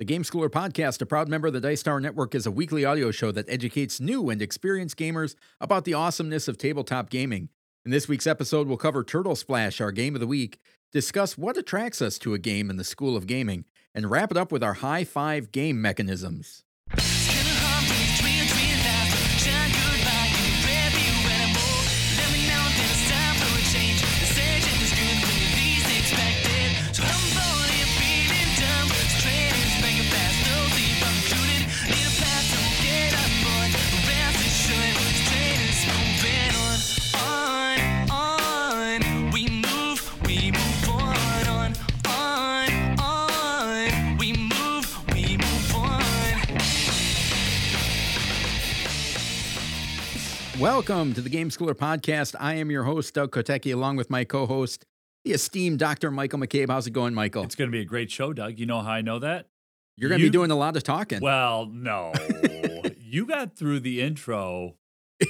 The Game Schooler Podcast, a proud member of the Dice Tower Network, is a weekly audio show that educates new and experienced gamers about the awesomeness of tabletop gaming. In this week's episode, we'll cover Turtle Splash, our game of the week, discuss what attracts us to a game in the School of Gaming, and wrap it up with our high five game mechanisms. Welcome to the Game Schooler Podcast. I am your host, Doug Kotecki, along with my co host, the esteemed Dr. Michael McCabe. How's it going, Michael? It's going to be a great show, Doug. You know how I know that? You're going to be doing a lot of talking. Well, no. you got through the intro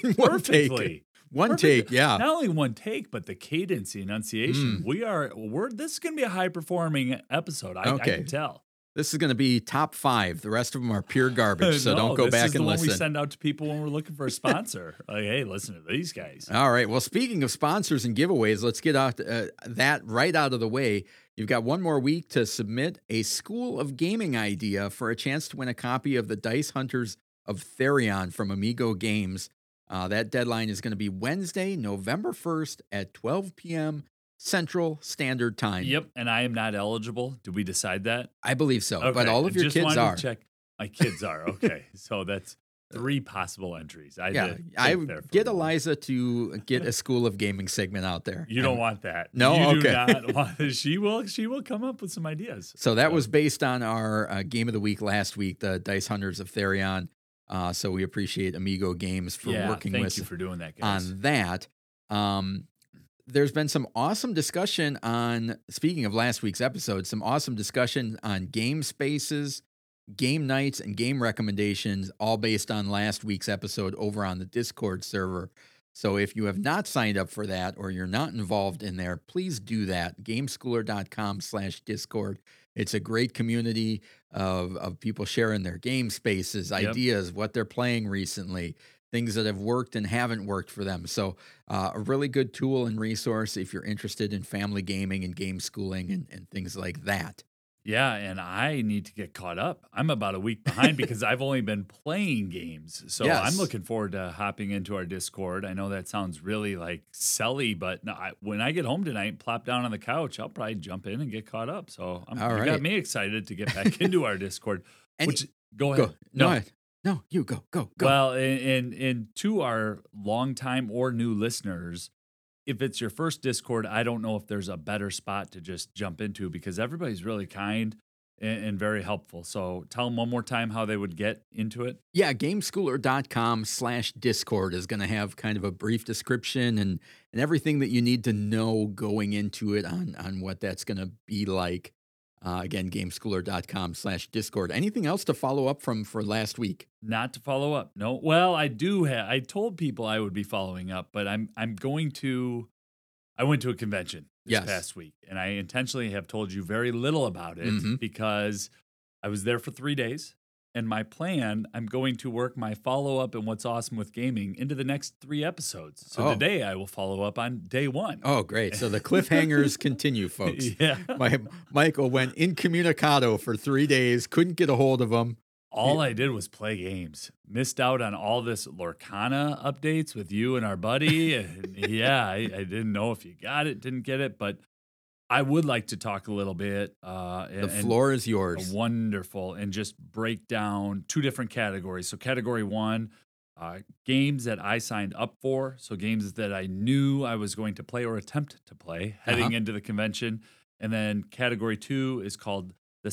In one perfectly. take. One Perfect. take, yeah. Not only one take, but the cadence, the enunciation. Mm. We are we're this is going to be a high performing episode. I, I can tell. This is going to be top five. The rest of them are pure garbage, so No, don't go back and listen. this is the. One we send out to people when we're looking for a sponsor. like, hey, listen to these guys. All right. Well, speaking of sponsors and giveaways, let's get out uh, that right out of the way. You've got one more week to submit a School of Gaming idea for a chance to win a copy of the Dice Hunters of Therion from Amigo Games. Uh, that deadline is going to be Wednesday, November 1st at 12 p.m. Central Standard Time. Yep, and I am not eligible. Did we decide that? I believe so. But all of your just kids are. Check. My kids are okay. so that's three possible entries. I yeah. I get. Eliza to get a School of Gaming segment out there. You don't want that. No? you Okay. do not want. She will. She will come up with some ideas. So that was based on our uh, game of the week last week, the Dice Hunters of Therion. Uh, so we appreciate Amigo Games for yeah, working with you for doing that, guys. on that. Um, there's been some awesome discussion on, speaking of last week's episode, some awesome discussion on game spaces, game nights, and game recommendations, all based on last week's episode over on the Discord server. So if you have not signed up for that or you're not involved in there, please do that. Gameschooler.com slash Discord. It's a great community of, of people sharing their game spaces, Yep. ideas, what they're playing recently, things that have worked and haven't worked for them. So, uh, a really good tool and resource if you're interested in family gaming and game schooling and, and things like that. yeah, and I need to get caught up. I'm about a week behind because I've only been playing games. So Yes. I'm looking forward to hopping into our Discord. I know that sounds really like selly, but no, I, when I get home tonight plop down on the couch, I'll probably jump in and get caught up. So I'm, All you got me excited to get back into our Discord. And which go ahead. go, no, no, you go, go, go. Well, and, and and to our longtime or new listeners, if it's your first Discord, I don't know if there's a better spot to just jump into because everybody's really kind and, and very helpful. So tell them one more time how they would get into it. Yeah, gameschooler.com slash Discord is going to have kind of a brief description and, and everything that you need to know going into it on, on what that's going to be like. Uh, again, gameschooler.com slash Discord. Anything else to follow up from for last week? Not to follow up. No. Well, I do have. I told people I would be following up, but I'm I'm going to. I went to a convention this Yes. past week, and I intentionally have told you very little about it Mhm. because I was there for three days. And my plan, I'm going to work my follow up and what's awesome with gaming into the next three episodes. So Oh. today I will follow up on day one. Oh, great. So the cliffhangers continue, folks. yeah. My, Michael went incommunicado for three days, couldn't get a hold of him. All I did was play games. Missed out on all this Lorcana updates with you and our buddy. and yeah, I, I didn't know if you got it, didn't get it, but I would like to talk a little bit. Uh, The floor is yours. wonderful, and just break down two different categories. So, category one, uh, games that I signed up for. So, games that I knew I was going to play or attempt to play heading Uh-huh. into the convention. And then category two is called the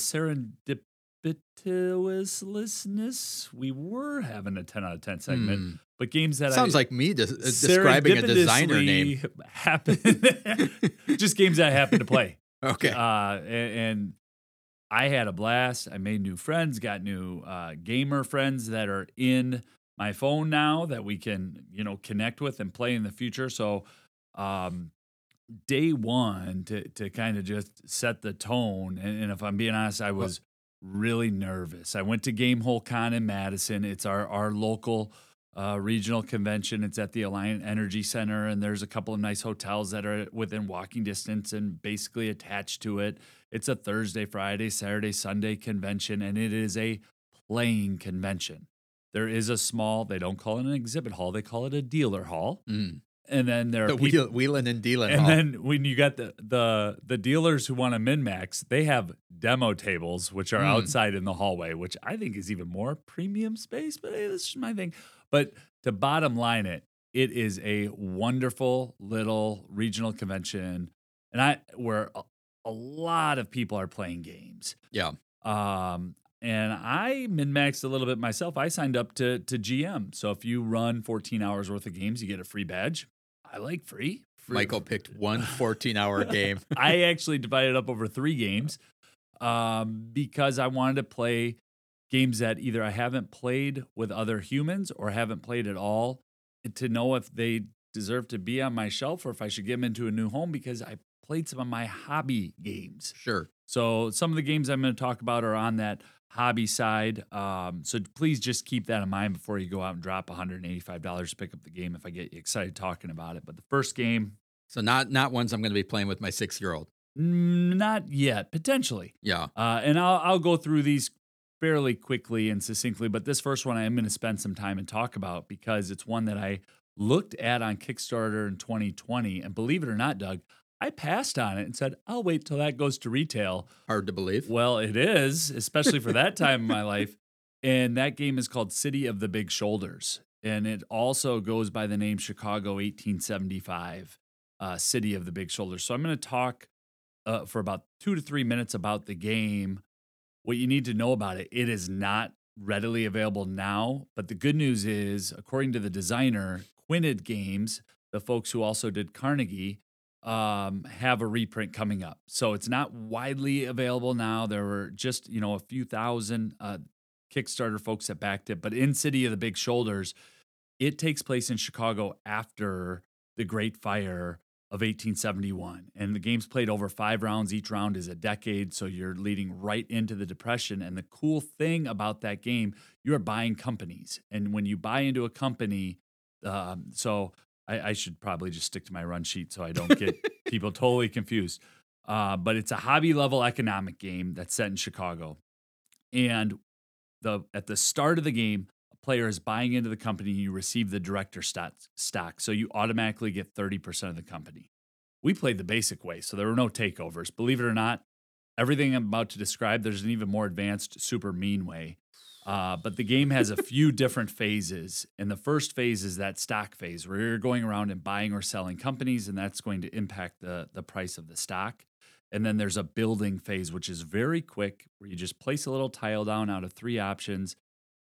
serendipitousness. We were having a 10 out of 10 segment, Hmm. but games that Sounds I like me des- uh, describing a designer name. Happen, just games that I happen to play. Okay. Uh, and, and I had a blast. I made new friends, got new uh, gamer friends that are in my phone now that we can, you know, connect with and play in the future. So, um, day one to to kind of just set the tone. And, and if I'm being honest, I was really nervous. I went to Gamehole Con in Madison. It's our our local uh, regional convention. It's at the Alliant Energy Center, and there's a couple of nice hotels that are within walking distance and basically attached to it. It's a Thursday, Friday, Saturday, Sunday convention, and it is a playing convention. There is a small, they don't call it an exhibit hall, they call it a dealer hall. Mm. And then there are The people, wheel, wheeling and dealing. and then when you got the the the dealers who want to min max, they have demo tables which are Mm. outside in the hallway, which I think is even more premium space. But hey, this is my thing. But to bottom line it, it is a wonderful little regional convention, and I where a, a lot of people are playing games. yeah. Um, and I min maxed a little bit myself. I signed up to to GM. So if you run 14 hours worth of games, you get a free badge. I like free. free Michael picked one 14 hour game. I actually divided up over three games um, because I wanted to play games that either I haven't played with other humans or haven't played at all to know if they deserve to be on my shelf or if I should get them into a new home because I played some of my hobby games. Sure. So some of the games I'm going to talk about are on that hobby side. Um, so please just keep that in mind before you go out and drop $185 to pick up the game if I get you excited talking about it. But the first game, So not not ones I'm going to be playing with my six year old. not yet, potentially. Yeah. Uh, and I'll, I'll go through these fairly quickly and succinctly, but this first one I am going to spend some time and talk about because it's one that I looked at on Kickstarter in 2020. And believe it or not, Doug, I passed on it and said, I'll wait till that goes to retail. Hard to believe. Well, it is, especially for that time in my life. And that game is called City of the Big Shoulders. And it also goes by the name Chicago 1875, uh, City of the Big Shoulders. So I'm going to talk uh, for about two to three minutes about the game. What you need to know about it, it is not readily available now. But the good news is, according to the designer, Quined Games, the folks who also did Carnegie, um, have a reprint coming up. So it's not widely available now. There were just, you know, a few thousand uh, Kickstarter folks that backed it. But in City of the Big Shoulders, it takes place in Chicago after the Great Fire of 1871. And the game's played over five rounds. Each round is a decade. So you're leading right into the Depression. And the cool thing about that game, you are buying companies. And when you buy into a company, um, so I, I should probably just stick to my run sheet so I don't get people totally confused. Uh, but it's a hobby level economic game that's set in Chicago. And the at the start of the game, a player is buying into the company, and you receive the director stock, stock. So you automatically get 30% of the company. We played the basic way, so there were no takeovers. Believe it or not, everything I'm about to describe, there's an even more advanced, super mean way. Uh, but the game has a few different phases. And the first phase is that stock phase where you're going around and buying or selling companies, and that's going to impact the, the price of the stock. And then there's a building phase, which is very quick, where you just place a little tile down out of three options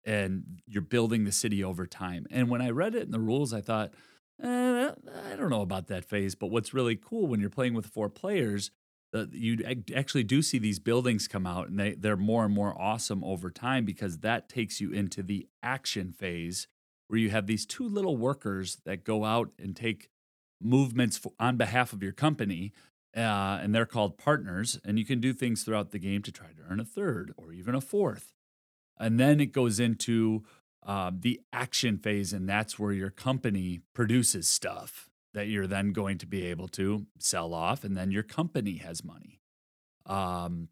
and you're building the city over time. And when I read it in the rules, I thought, eh, I don't know about that phase. But what's really cool when you're playing with four players, uh, you actually do see these buildings come out and they, they're more and more awesome over time because that takes you into the action phase where you have these two little workers that go out and take movements f on behalf of your company uh, and they're called partners. And you can do things throughout the game to try to earn a third or even a fourth. And then it goes into uh, the action phase, and that's where your company produces stuff that you're then going to be able to sell off, and then your company has money. Um,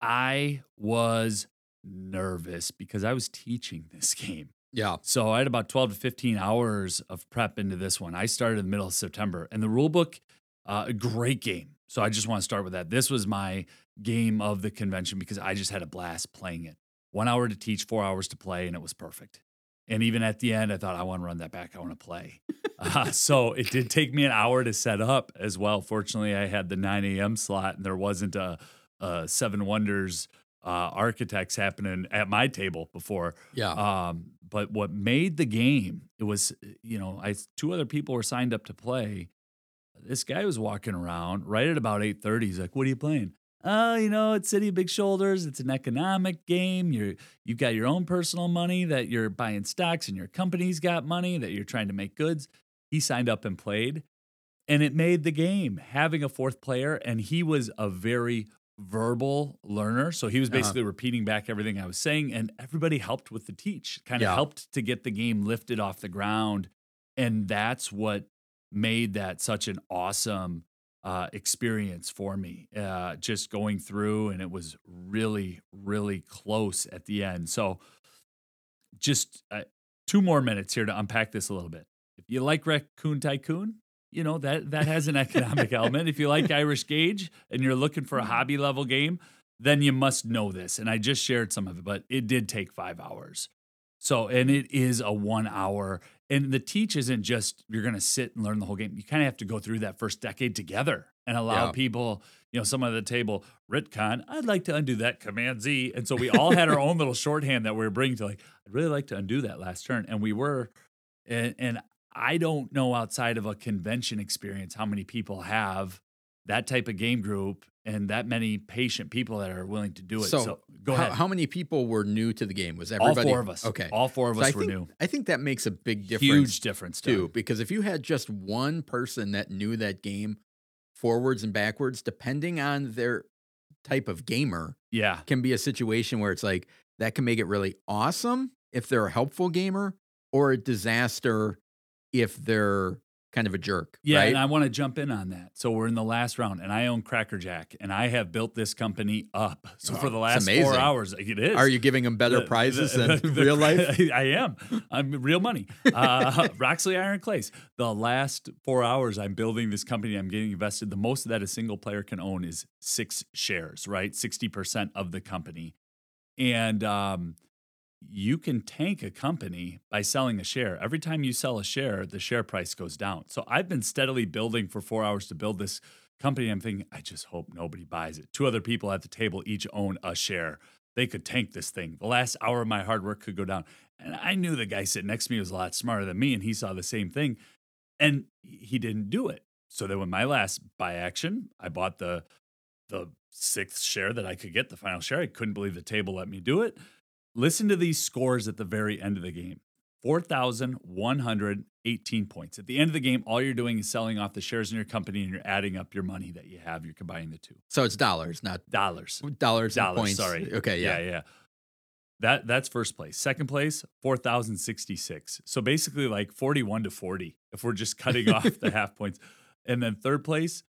I was nervous because I was teaching this game. Yeah. So I had about 12 to 15 hours of prep into this one. I started in the middle of September, and the rule book, uh, a great game. So I just want to start with that. This was my game of the convention because I just had a blast playing it. One hour to teach, four hours to play, and it was perfect. And even at the end, I thought, I want to run that back. I want to play. uh, so it did take me an hour to set up as well. Fortunately, I had the 9 a.m. slot, and there wasn't a, a Seven Wonders uh, architects happening at my table before. Yeah. Um, but what made the game, it was, you know, I two other people were signed up to play. This guy was walking around right at about 8:30. He's like, What are you playing? Oh, you know, it's City of Big Shoulders. It's an economic game. You're you've got your own personal money that you're buying stocks and your company's got money that you're trying to make goods. He signed up and played, and it made the game having a fourth player, and he was a very verbal learner. So he was Uh-huh. basically repeating back everything I was saying, and everybody helped with the teach, kind of Yeah. helped to get the game lifted off the ground. And that's what made that such an awesome uh, experience for me. Uh, just going through, and it was really, really close at the end. So just uh, two more minutes here to unpack this a little bit. If you like Raccoon Tycoon, you know that that has an economic element. If you like Irish Gauge and you're looking for a hobby level game, then you must know this. And I just shared some of it, but it did take five hours. So, and it is a one hour. And the teach isn't just you're going to sit and learn the whole game. You kind of have to go through that first decade together and allow Yeah. people, you know, someone at the table, Retcon, I'd like to undo that Command Z. And so we all had our own little shorthand that we were bringing to like, I'd really like to undo that last turn. And we were, and, and I don't know outside of a convention experience how many people have that type of game group and that many patient people that are willing to do it. So, So, go how, ahead. How many people were new to the game? Was everybody? all four of us. Okay. All four of So us I were think, new. I think that makes a big difference Huge difference too, too. because if you had just one person that knew that game forwards and backwards, depending on their type of gamer, Yeah. can be a situation where it's like that can make it really awesome if they're a helpful gamer or a disaster if they're kind of a jerk. Yeah, right? and I want to jump in on that. So we're in the last round, and I own Crackerjack, and I have built this company up. So for Oh, the last four hours, it is. Are you giving them better The- prizes the- than the- real life? I am. I'm real money. Uh, Roxley Iron Clays. The last four hours, I'm building this company. I'm getting invested. The most that a single player can own is six shares, right? 60% of the company. And um, you can tank a company by selling a share. Every time you sell a share, the share price goes down. So I've been steadily building for four hours to build this company. I'm thinking, I just hope nobody buys it. Two other people at the table each own a share. They could tank this thing. The last hour of my hard work could go down. And I knew the guy sitting next to me was a lot smarter than me, and he saw the same thing. And he didn't do it. So then, with my last buy action, I bought the the sixth share that I could get, the final share. I couldn't believe the table let me do it. Listen to these scores at the very end of the game 4,118 points. At the end of the game, all you're doing is selling off the shares in your company and you're adding up your money that you have. You're combining the two So it's dollars, not dollars. dollars, and Dollars, points. sorry. Okay, yeah. yeah, yeah. That that's first place. Second place, four thousand sixty six. So basically, like forty one to forty. If we're just cutting off the half points, and then third place,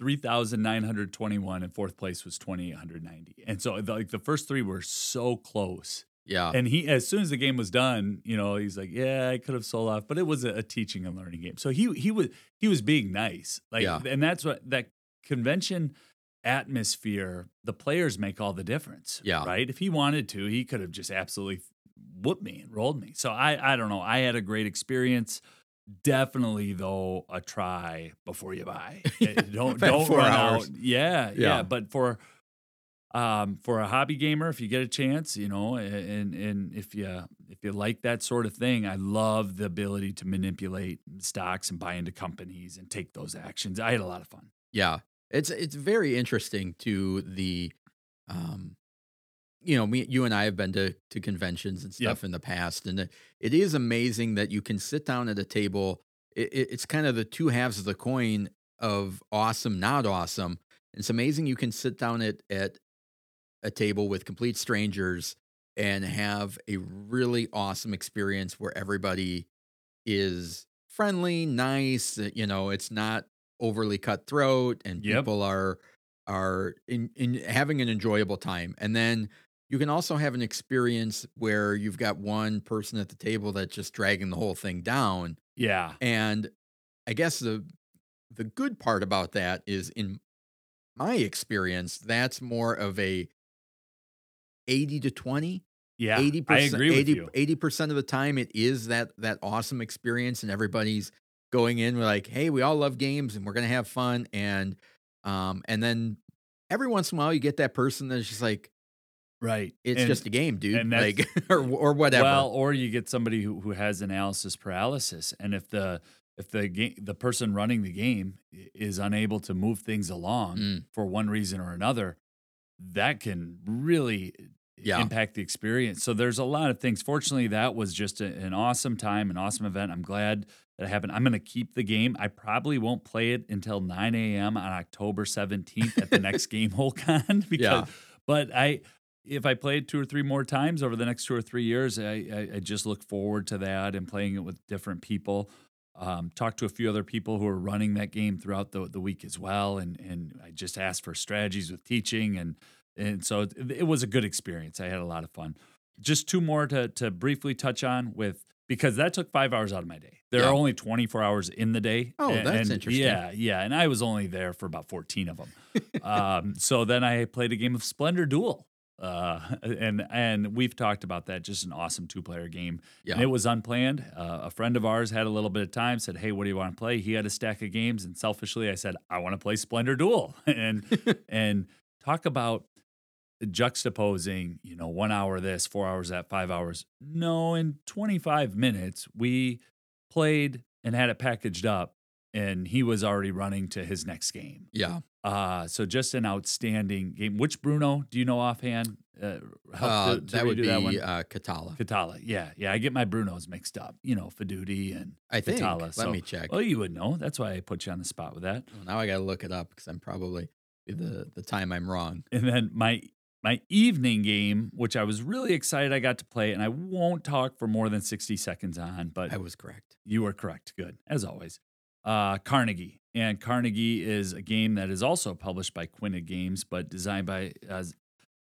three thousand nine hundred twenty one, and fourth place was twenty eight hundred ninety. And so, the, like the first three were so close. Yeah. And he, as soon as the game was done, you know, he's like, "Yeah, I could have sold off, but it was a, a teaching and learning game." So he he was he was being nice, like, Yeah. and that's what that convention atmosphere. The players make all the difference. Yeah. right. If he wanted to, he could have just absolutely whooped me and rolled me. So I I don't know. I had a great experience. Definitely though, a try before you buy. Eh, don't don't run hours. out. Yeah, yeah, Yeah. But for um, for a hobby gamer, if you get a chance, you know, and and if you if you like that sort of thing, I love the ability to manipulate stocks and buy into companies and take those actions. I had a lot of fun. Yeah, it's it's very interesting to the, um, you know, me, you and I have been to to conventions and Yep. stuff in the past, and it, it is amazing that you can sit down at a table. It, it, it's kind of the two halves of the coin of awesome, not awesome. It's amazing you can sit down at at a table with complete strangers and have a really awesome experience where everybody is friendly, nice. uh, You know, it's not overly cutthroat, and Yep. people are are in, in having an enjoyable time. And then you can also have an experience where you've got one person at the table that's just dragging the whole thing down. Yeah, And I guess the the good part about that is in my experience, that's more of a 80 to 20 yeah. 80%, I agree with you. 80 percent of the time it is that that awesome experience and everybody's going in with like hey we all love games and we're gonna have fun and um and then every once in a while you get that person that's just like Right. it's And- just a game dude and like or, or whatever Well, or you get somebody who, who has analysis paralysis, and if the if the game the person running the game is unable to move things along Mm. for one reason or another, that can really Yeah. impact the experience. So there's a lot of things. Fortunately, that was just a- an awesome time, an awesome event. I'm glad that it happened. I'm going to keep the game. I probably won't play it until 9 a.m. on October 17th at the next Gamehole Con because, Yeah. but I. If I play it two or three more times over the next two or three years, I, I, I just look forward to that and playing it with different people. Um, talked to a few other people who are running that game throughout the, the week as well, and and I just asked for strategies with teaching, and and so it, it was a good experience. I had a lot of fun. Just two more to to briefly touch on with because that took five hours out of my day. There Yeah. are only twenty four hours in the day. Oh, and- that's and interesting. Yeah, yeah, and I was only there for about fourteen of them. um, so then I played a game of Splendor Duel. Uh, and and we've talked about that. Just an awesome two player game. Yeah. And it was unplanned. Uh, a friend of ours had a little bit of time, said, Hey, what do you want to play? He had a stack of games. And selfishly, I said, I want to play Splendor Duel. and, and talk about juxtaposing, you know, one hour this, four hours that, five hours. No, in 25 minutes, we played and had it packaged up, and he was already running to his next game. Yeah. Uh, so just an outstanding game. Which Bruno do you know offhand? Uh, Uh, to- to that would be that one? uh, Cathala. Cathala. Yeah, yeah. I get my Brunos mixed up. You know, Faidutti and I think. Cathala. Let so, me check. Well, you would know. That's why I put you on the spot with that. Well, now I got to look it up because I'm probably the the time I'm wrong. And then my my evening game, which I was really excited I got to play, and I won't talk for more than 60 seconds on, but I was correct. You were correct. Good, as always. Uh, Carnegie. And Carnegie is a game that is also published by Quined Games, but designed by uh,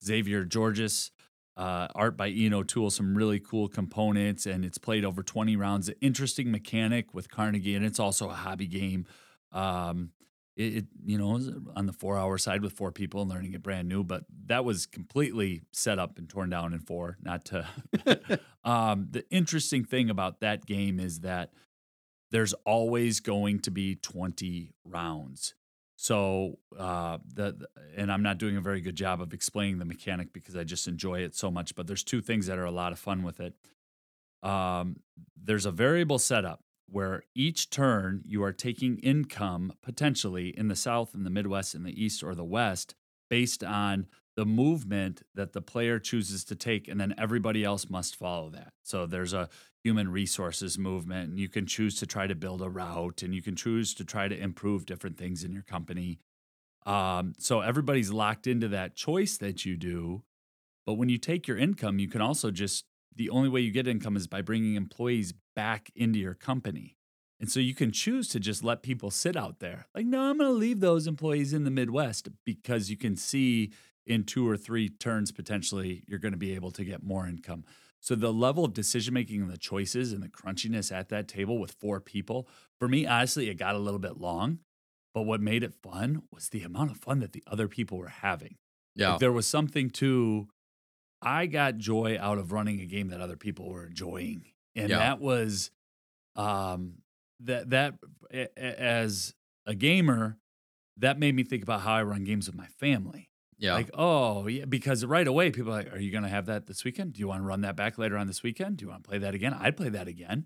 Xavier Georges. Uh, art by Ian O'Toole, some really cool components, and it's played over 20 rounds. Interesting mechanic with Carnegie, and it's also a hobby game. Um, it, it, you know, on the four hour side with four people and learning it brand new, but that was completely set up and torn down in four. Not to. um, the interesting thing about that game is that there's always going to be 20 rounds. So uh, the and I'm not doing a very good job of explaining the mechanic because I just enjoy it so much. But there's two things that are a lot of fun with it. Um, there's a variable setup where each turn you are taking income potentially in the south, in the Midwest, in the east, or the west based on the movement that the player chooses to take, and then everybody else must follow that. So there's a human resources movement, and you can choose to try to build a route, and you can choose to try to improve different things in your company. Um, so everybody's locked into that choice that you do. But when you take your income, you can also just, the only way you get income is by bringing employees back into your company. And so you can choose to just let people sit out there. Like, no, I'm going to leave those employees in the Midwest because you can see in two or three turns potentially you're going to be able to get more income. So the level of decision making and the choices and the crunchiness at that table with four people, for me, honestly, it got a little bit long. But what made it fun was the amount of fun that the other people were having. Yeah. Like there was something to I got joy out of running a game that other people were enjoying. And Yeah. that was um that that as a gamer that made me think about how I run games with my family. Yeah. Like, oh, yeah, because right away people are like, are you going to have that this weekend? Do you want to run that back later on this weekend? Do you want to play that again? I'd play that again.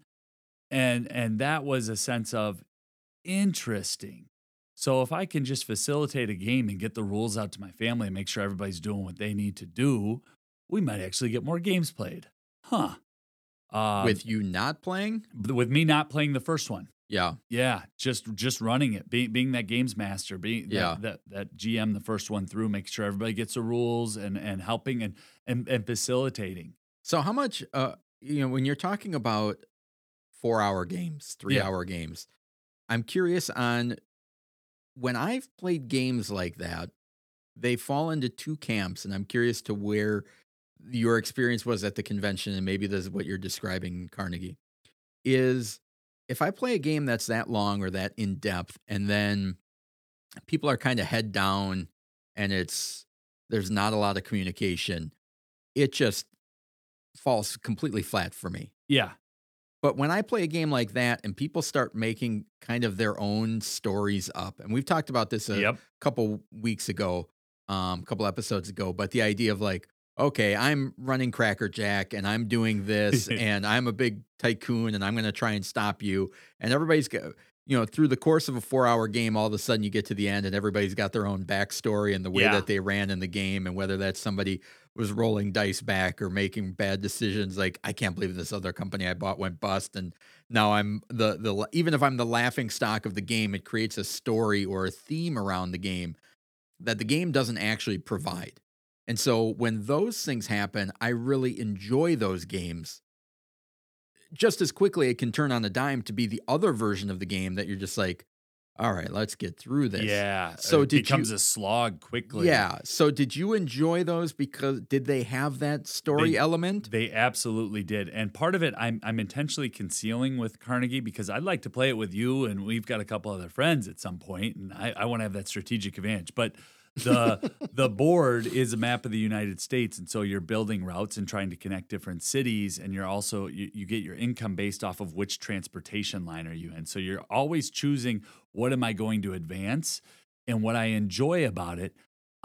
And and that was a sense of interesting. So if I can just facilitate a game and get the rules out to my family and make sure everybody's doing what they need to do, we might actually get more games played. Huh. Um, With you not playing? with me not playing the first one. Yeah. Yeah, just just running it, being being that games master, being that, Yeah. that that GM the first one through, make sure everybody gets the rules and and helping and and, and facilitating. So how much uh you know when you're talking about 4-hour games, 3-hour games, I'm curious on when I've played games like that, they fall into two camps and I'm curious to where your experience was at the convention and maybe this is what you're describing Carnegie. Is if I play a game that's that long or that in depth and then people are kind of head down and it's there's not a lot of communication, it just falls completely flat for me. Yeah, But when I play a game like that and people start making kind of their own stories up, and we've talked about this a yep, couple weeks ago, um, a couple episodes ago, but the idea of like, okay, I'm running Cracker Jack and I'm doing this and I'm a big tycoon and I'm going to try and stop you. And everybody's go- you know, through the course of a four hour game, all of a sudden you get to the end and everybody's got their own backstory and the way Yeah. that they ran in the game, and whether that's somebody was rolling dice back or making bad decisions. Like, I can't believe this other company I bought went bust, and now I'm the the even if I'm the laughing stock of the game, it creates a story or a theme around the game that the game doesn't actually provide. And so when those things happen, I really enjoy those games. Just as quickly, it can turn on a dime to be the other version of the game that you're just like, all right, let's get through this. Yeah. So it did you- becomes a slog quickly. Yeah. So did you enjoy those because did they have that story They- element? They absolutely did. And part of it I'm I'm intentionally concealing with Carnegie because I'd like to play it with you and we've got a couple other friends at some point and I, I want to have that strategic advantage. But the the board is a map of the United States and so you're building routes and trying to connect different cities and you're also you, you get your income based off of which transportation line are you in. So you're always choosing what am I going to advance and what I enjoy about it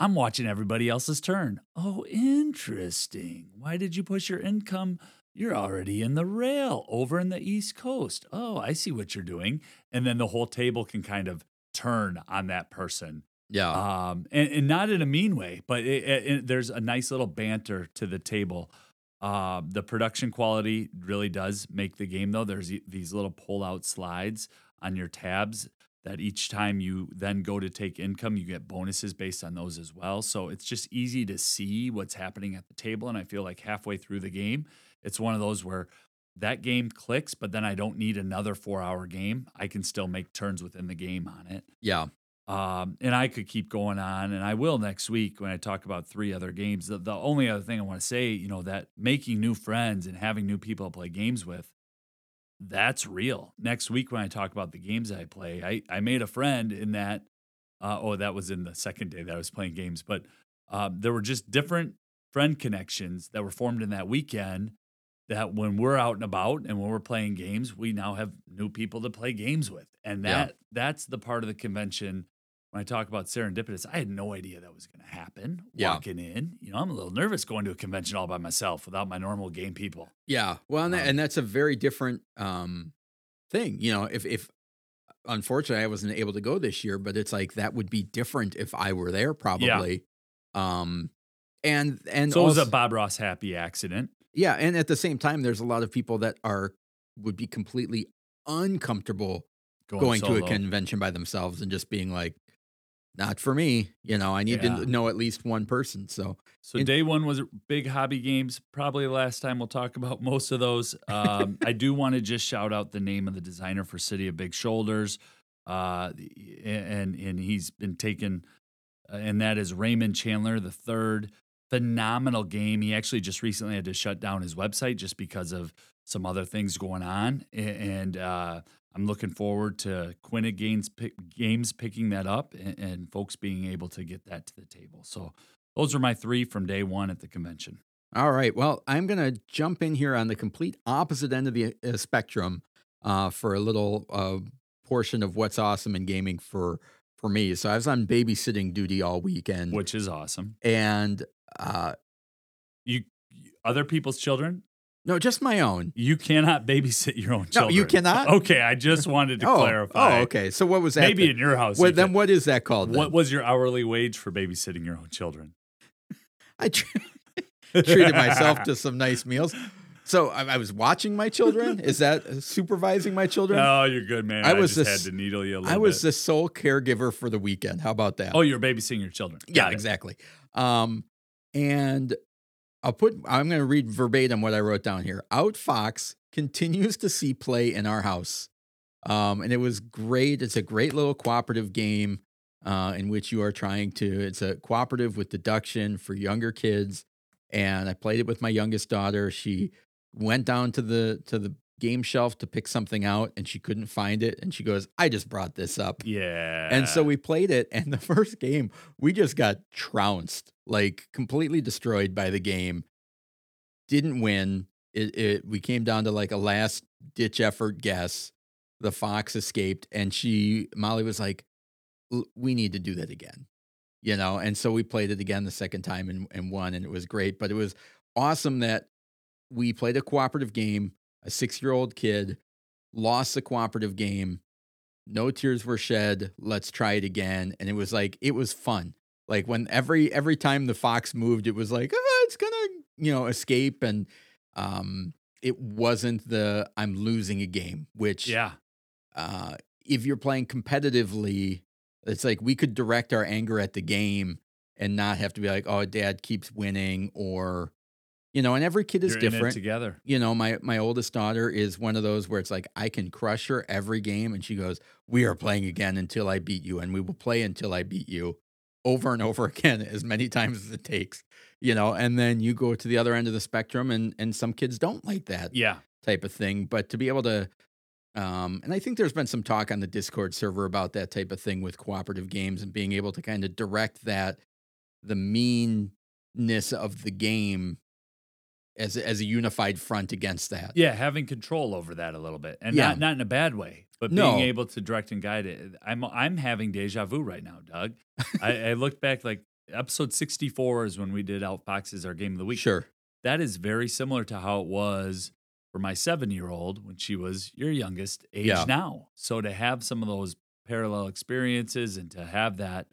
I'm watching everybody else's turn. Oh, interesting. Why did you push your income? You're already in the rail over in the East Coast. Oh, I see what you're doing. And then the whole table can kind of turn on that person. Yeah. Um, and, and not in a mean way, but it, it, it- there's a nice little banter to the table. Uh, the production quality really does make the game, though. There's these little pull out slides on your tabs that each time you then go to take income, you get bonuses based on those as well. So it's just easy to see what's happening at the table. And I feel like halfway through the game, it's one of those where that game clicks, but then I don't need another four hour game. I can still make turns within the game on it. yeah. Um, and I could keep going on, and I will next week when I talk about three other games. The, the only other thing I want to say, you know, that making new friends and having new people to play games with, that's real. Next week when I talk about the games I play, I, I made a friend in that. Uh, oh, that was in the second day that I was playing games, but um, there were just different friend connections that were formed in that weekend. That when we're out and about and when we're playing games, we now have new people to play games with, and Yeah. that that's the part of the convention when I talk about serendipitous, I had no idea that was going to happen. Yeah. Walking in, you know, I'm a little nervous going to a convention all by myself without my normal game people. Yeah. Well, and, that, Um, and that's a very different um, thing. You know, if if unfortunately I wasn't able to go this year, but it's like that would be different if I were there, probably. Um, and and so it was a Bob Ross happy accident. yeah, and at the same time, there's a lot of people that are would be completely uncomfortable Going, going, to a convention by themselves and just being like, not for me. You know, I need Yeah. to know at least one person. So So day one was big hobby games. Probably the last time we'll talk about most of those. Um, I do want to just shout out the name of the designer for City of Big Shoulders, uh, and and he's been taken, uh, and that is Raymond Chandler the third. Phenomenal game. He actually just recently had to shut down his website just because of some other things going on, and uh, I'm looking forward to Quined Games, pick, Games picking that up and, and folks being able to get that to the table. So those are my three from day one at the convention. All right. Well, I'm going to jump in here on the complete opposite end of the uh, spectrum uh, for a little uh, portion of what's awesome in gaming for for me. So I was on babysitting duty all weekend, which is awesome. and uh, you- other people's children, no, just my own. you cannot babysit your own children. No, you cannot? Okay, I just wanted to oh, clarify. Oh, okay. So what was that? Maybe then? in your house. Well, you then could. what is that called? What then? was your hourly wage for babysitting your own children? I tr- treated myself to some nice meals. So I, I was watching my children. Is that supervising my children? Oh, you're good, man. I I, was just this- had to needle you a little I was bit. the sole caregiver for the weekend. How about that? Oh, you're babysitting your children. Yeah, it. exactly. Um, and I'll put. I'm going to read verbatim what I wrote down here. Outfox continues to see play in our house, um, and it was great. It's a great little cooperative game uh, in which you are trying to. It's a cooperative with deduction for younger kids, and I played it with my youngest daughter. She went down to the to the game shelf to pick something out, and she couldn't find it, and she goes, "I just brought this up." Yeah. And so we played it, and the first game we just got trounced, like completely destroyed by the game. Didn't win. It, it we came down to like a last ditch effort guess. The fox escaped, and she Molly was like, "We need to do that again," you know. And so we played it again the second time and, and won, and it was great. But it was awesome that we played a cooperative game. A six year old kid lost the cooperative game no tears were shed. Let's try it again. And it was like it was fun. Like when every every time the fox moved, it was like, oh, it's gonna, you know, escape. And um it wasn't the I'm losing a game, which Yeah. uh if you're playing competitively, it's like we could direct our anger at the game and not have to be like, oh, dad keeps winning or you know, and every kid is You're different together. you know, my my oldest daughter is one of those where it's like I can crush her every game, and she goes, "We are playing again until I beat you, and we will play until I beat you." Over and over again, as many times as it takes, you know. And then you go to the other end of the spectrum, and and some kids don't like that Yeah. type of thing. But to be able to, um, and I think there's been some talk on the Discord server about that type of thing with cooperative games and being able to kind of direct that, the meanness of the game, as a, as a unified front against that. Yeah, having control over that a little bit, and Yeah. not not in a bad way, but No. being able to direct and guide it. I'm I'm having deja vu right now, Doug. I, I look back like episode 64 is when we did Outfoxes our game of the week. Sure. That is very similar to how it was for my seven year old when she was your youngest age Yeah. now. So to have some of those parallel experiences and to have that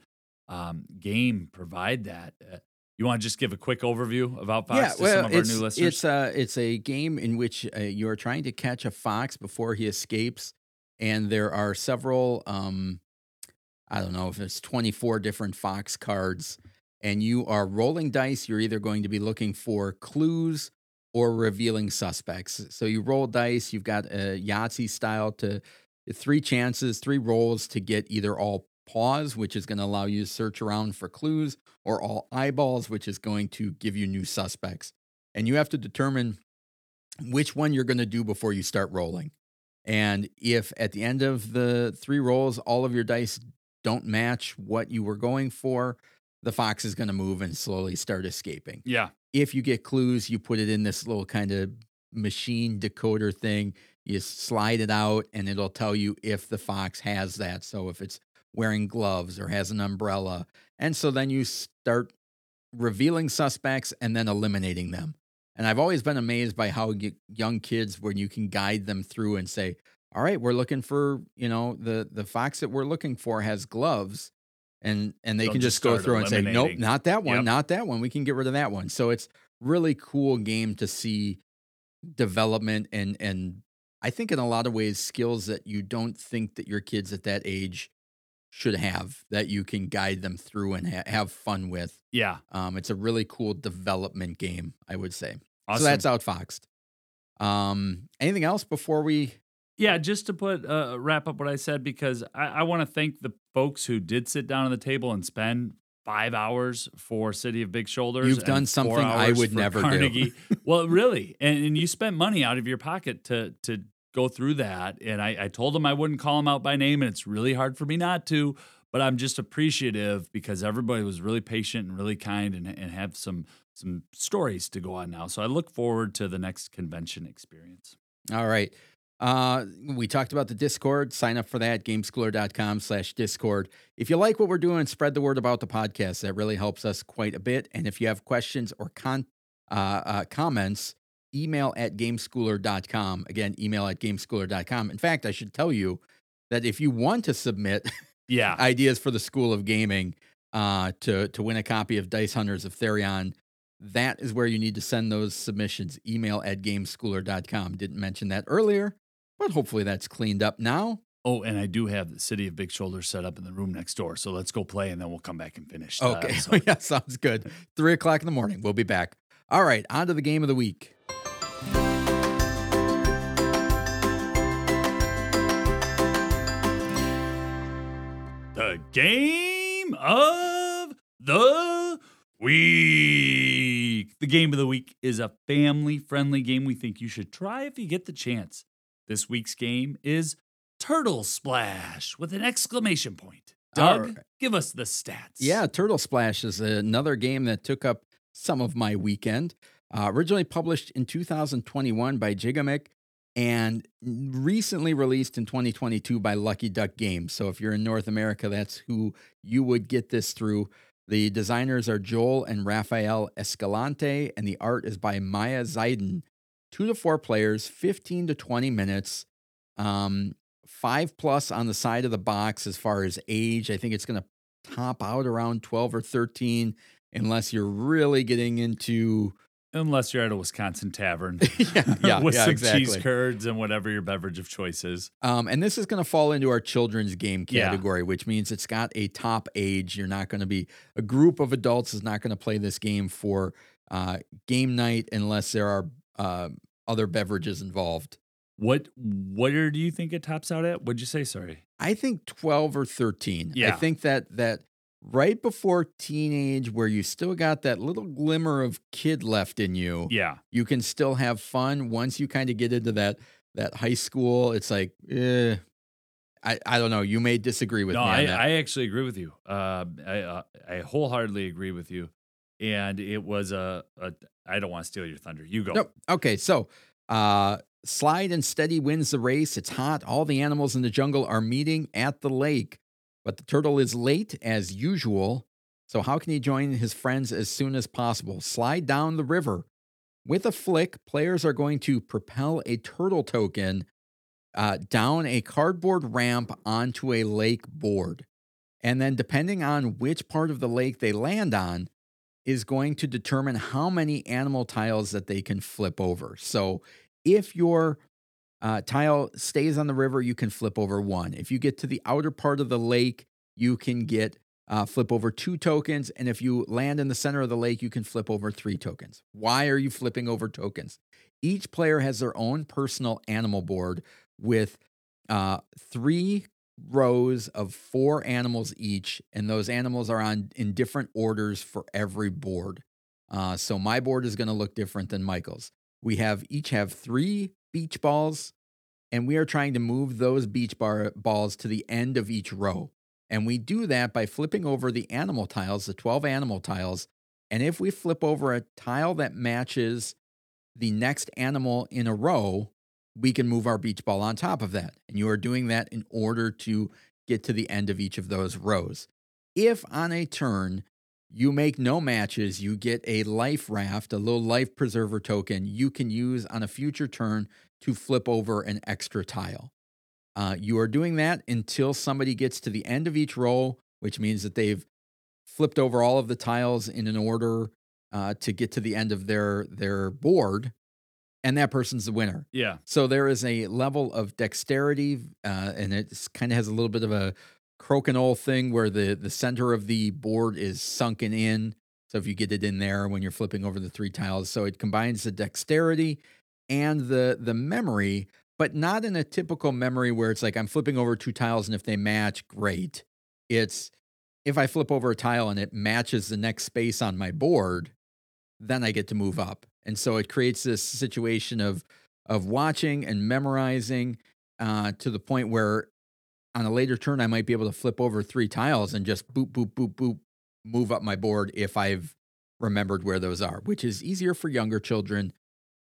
um, game provide that. Uh, you want to just give a quick overview of Outfox yeah, to well, some of our new listeners? it's a it's a game in which uh, you're trying to catch a fox before he escapes, and there are several. Um, I don't know if it's 24 different fox cards, and you are rolling dice. You're either going to be looking for clues or revealing suspects. So you roll dice. You've got a Yahtzee style to three chances, three rolls to get either all paws, which is going to allow you to search around for clues, or all eyeballs, which is going to give you new suspects. And you have to determine which one you're going to do before you start rolling. And if at the end of the three rolls, all of your dice don't match what you were going for, the fox is going to move and slowly start escaping yeah. if you get clues, you put it in this little kind of machine decoder thing. You slide it out, and it'll tell you if the fox has that. So if it's wearing gloves or has an umbrella, and so then you start revealing suspects and then eliminating them. And I've always been amazed by how young kids, when you can guide them through and say, "All right, we're looking for you know the the fox that we're looking for has gloves." And, and they They'll can just just go through and say, nope, not that one, Yep. not that one. We can get rid of that one. So it's really cool game to see development and and I think in a lot of ways skills that you don't think that your kids at that age should have that you can guide them through and ha- have fun with. Yeah. Um, it's a really cool development game, I would say. Awesome. So that's outfoxed. Um, anything else before we? Yeah, just to put uh, wrap up what I said because I, I want to thank the folks who did sit down at the table and spend five hours for City of Big Shoulders. You've done something I would never do. Carnegie. well, really, and, and you spent money out of your pocket to to go through that. And I, I told them I wouldn't call them out by name, and it's really hard for me not to. But I'm just appreciative because everybody was really patient and really kind, and and have some some stories to go on now. So I look forward to the next convention experience. All right. Uh, we talked about the Discord. Sign up for that, gameschooler.com slash Discord. If you like what we're doing, spread the word about the podcast. That really helps us quite a bit. And if you have questions or con- uh, uh, comments, email at gameschooler.com. Again, email at gameschooler.com. In fact, I should tell you that if you want to submit Yeah, ideas for the School of Gaming uh, to, to win a copy of Dice Hunters of Therion, that is where you need to send those submissions. Email at gameschooler.com. Didn't mention that earlier, but hopefully that's cleaned up now. Oh, and I do have the City of Big Shoulders set up in the room next door. So let's go play and then we'll come back and finish. the Okay. yeah, sounds good. Three o'clock in the morning. We'll be back. All right. On to the game of the week. The game of the week. The game of the week is a family friendly game we think you should try if you get the chance. This week's game is Turtle Splash with an exclamation point. Doug, right. give us the stats. Yeah, Turtle Splash is another game that took up some of my weekend. Uh, originally published in 2021 by Gigamic and recently released in 2022 by Lucky Duck Games. So if you're in North America, that's who you would get this through. The designers are Joel and Rafael Escalante, and the art is by Maya Zaiden. Two to four players, 15 to 20 minutes. Um, five plus on the side of the box as far as age. I think it's going to top out around 12 or 13, unless you're really getting into. Unless you're at a Wisconsin tavern yeah, yeah, with yeah, some exactly. cheese curds and whatever your beverage of choice is. Um, and this is going to fall into our children's game Yeah. category, which means it's got a top age. You're not going to be a group of adults is not going to play this game for uh, game night unless there are uh, other beverages involved. What where do you think it tops out at? What'd you say? Sorry. I think 12 or 13. Yeah, I think that that right before teenage where you still got that little glimmer of kid left in you, Yeah. you can still have fun. Once you kind of get into that that high school, it's like, eh, I, I don't know. You may disagree with no, me. I. I actually agree with you. Uh, I uh, I wholeheartedly agree with you. And it was a, a I don't want to steal your thunder. You go. Nope. Okay, so uh, slide and steady wins the race. It's hot. All the animals in the jungle are meeting at the lake, but the turtle is late as usual. So how can he join his friends as soon as possible? Slide down the river. With a flick, players are going to propel a turtle token uh, down a cardboard ramp onto a lake board. And then, depending on which part of the lake they land on, is going to determine how many animal tiles that they can flip over. So if your uh, tile stays on the river, you can flip over one. If you get to the outer part of the lake, you can get uh, flip over two tokens. And if you land in the center of the lake, you can flip over three tokens. Why are you flipping over tokens? Each player has their own personal animal board with uh, three rows of four animals each, and those animals are on in different orders for every board. Uh, so my board is going to look different than Michael's. We have each have three beach balls, and we are trying to move those beach bar balls to the end of each row. And we do that by flipping over the animal tiles, the 12 animal tiles. And if we flip over a tile that matches the next animal in a row, we can move our beach ball on top of that. And you are doing that in order to get to the end of each of those rows. If on a turn you make no matches, you get a life raft, a little life preserver token you can use on a future turn to flip over an extra tile. Uh, you are doing that until somebody gets to the end of each row, which means that they've flipped over all of the tiles in an order uh, to get to the end of their their board, and that person's the winner. Yeah. So there is a level of dexterity, uh, and it kind of has a little bit of a crokinole thing where the the center of the board is sunken in. So if you get it in there when you're flipping over the three tiles, so it combines the dexterity and the the memory, but not in a typical memory where it's like I'm flipping over two tiles and if they match, great. It's if I flip over a tile and it matches the next space on my board, then I get to move up. And so it creates this situation of of watching and memorizing uh, to the point where on a later turn I might be able to flip over three tiles and just boop boop boop boop move up my board if I've remembered where those are, which is easier for younger children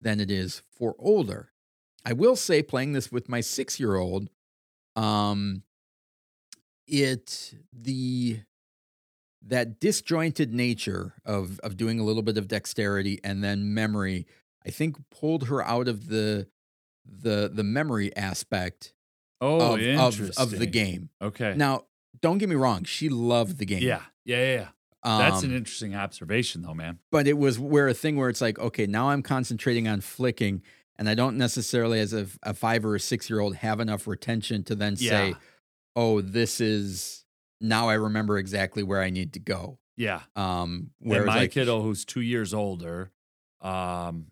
than it is for older. I will say playing this with my 6-year-old um it the that disjointed nature of of doing a little bit of dexterity and then memory i think pulled her out of the the the memory aspect Oh, of, of of the game Okay. now don't get me wrong she loved the game yeah. Yeah. Yeah. yeah. That's an Um, interesting observation, though, man. but it was where a thing where it's like okay now i'm concentrating on flicking and i don't necessarily as a, a five or a six year old have enough retention to then say oh this is now i remember exactly where i need to go Yeah. um And whereas my like, kiddo, who's two years older, um,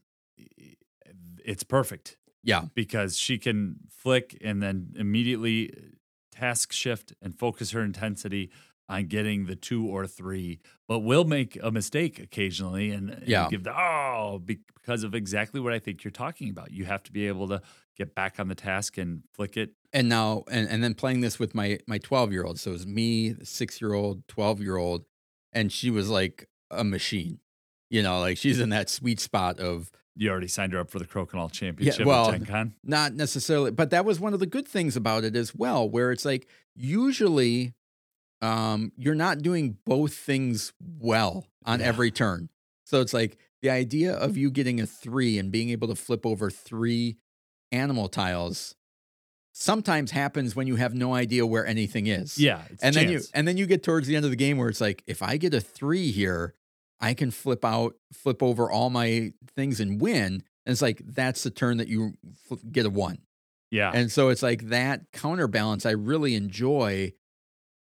it's perfect yeah because she can flick and then immediately task shift and focus her intensity on getting the two or three, but will make a mistake occasionally and, and Yeah. give the oh because of exactly what I think you're talking about. You have to be able to get back on the task and flick it. and now and, and then playing this with my my 12 year old so it was me six year old 12 year old and she was like a machine you know like she's in that sweet spot of You already signed her up for the Crokinole Championship well, at Gen Con. not necessarily but that was one of the good things about it as well where it's like usually um you're not doing both things well on Yeah. every turn so it's like the idea of you getting a three and being able to flip over three animal tiles sometimes happens when you have no idea where anything is. Yeah, it's and then you and then you get towards the end of the game where it's like if I get a three here, I can flip out, flip over all my things and win. And it's like that's the turn that you fl- get a one. yeah, And so it's like that counterbalance. I really enjoy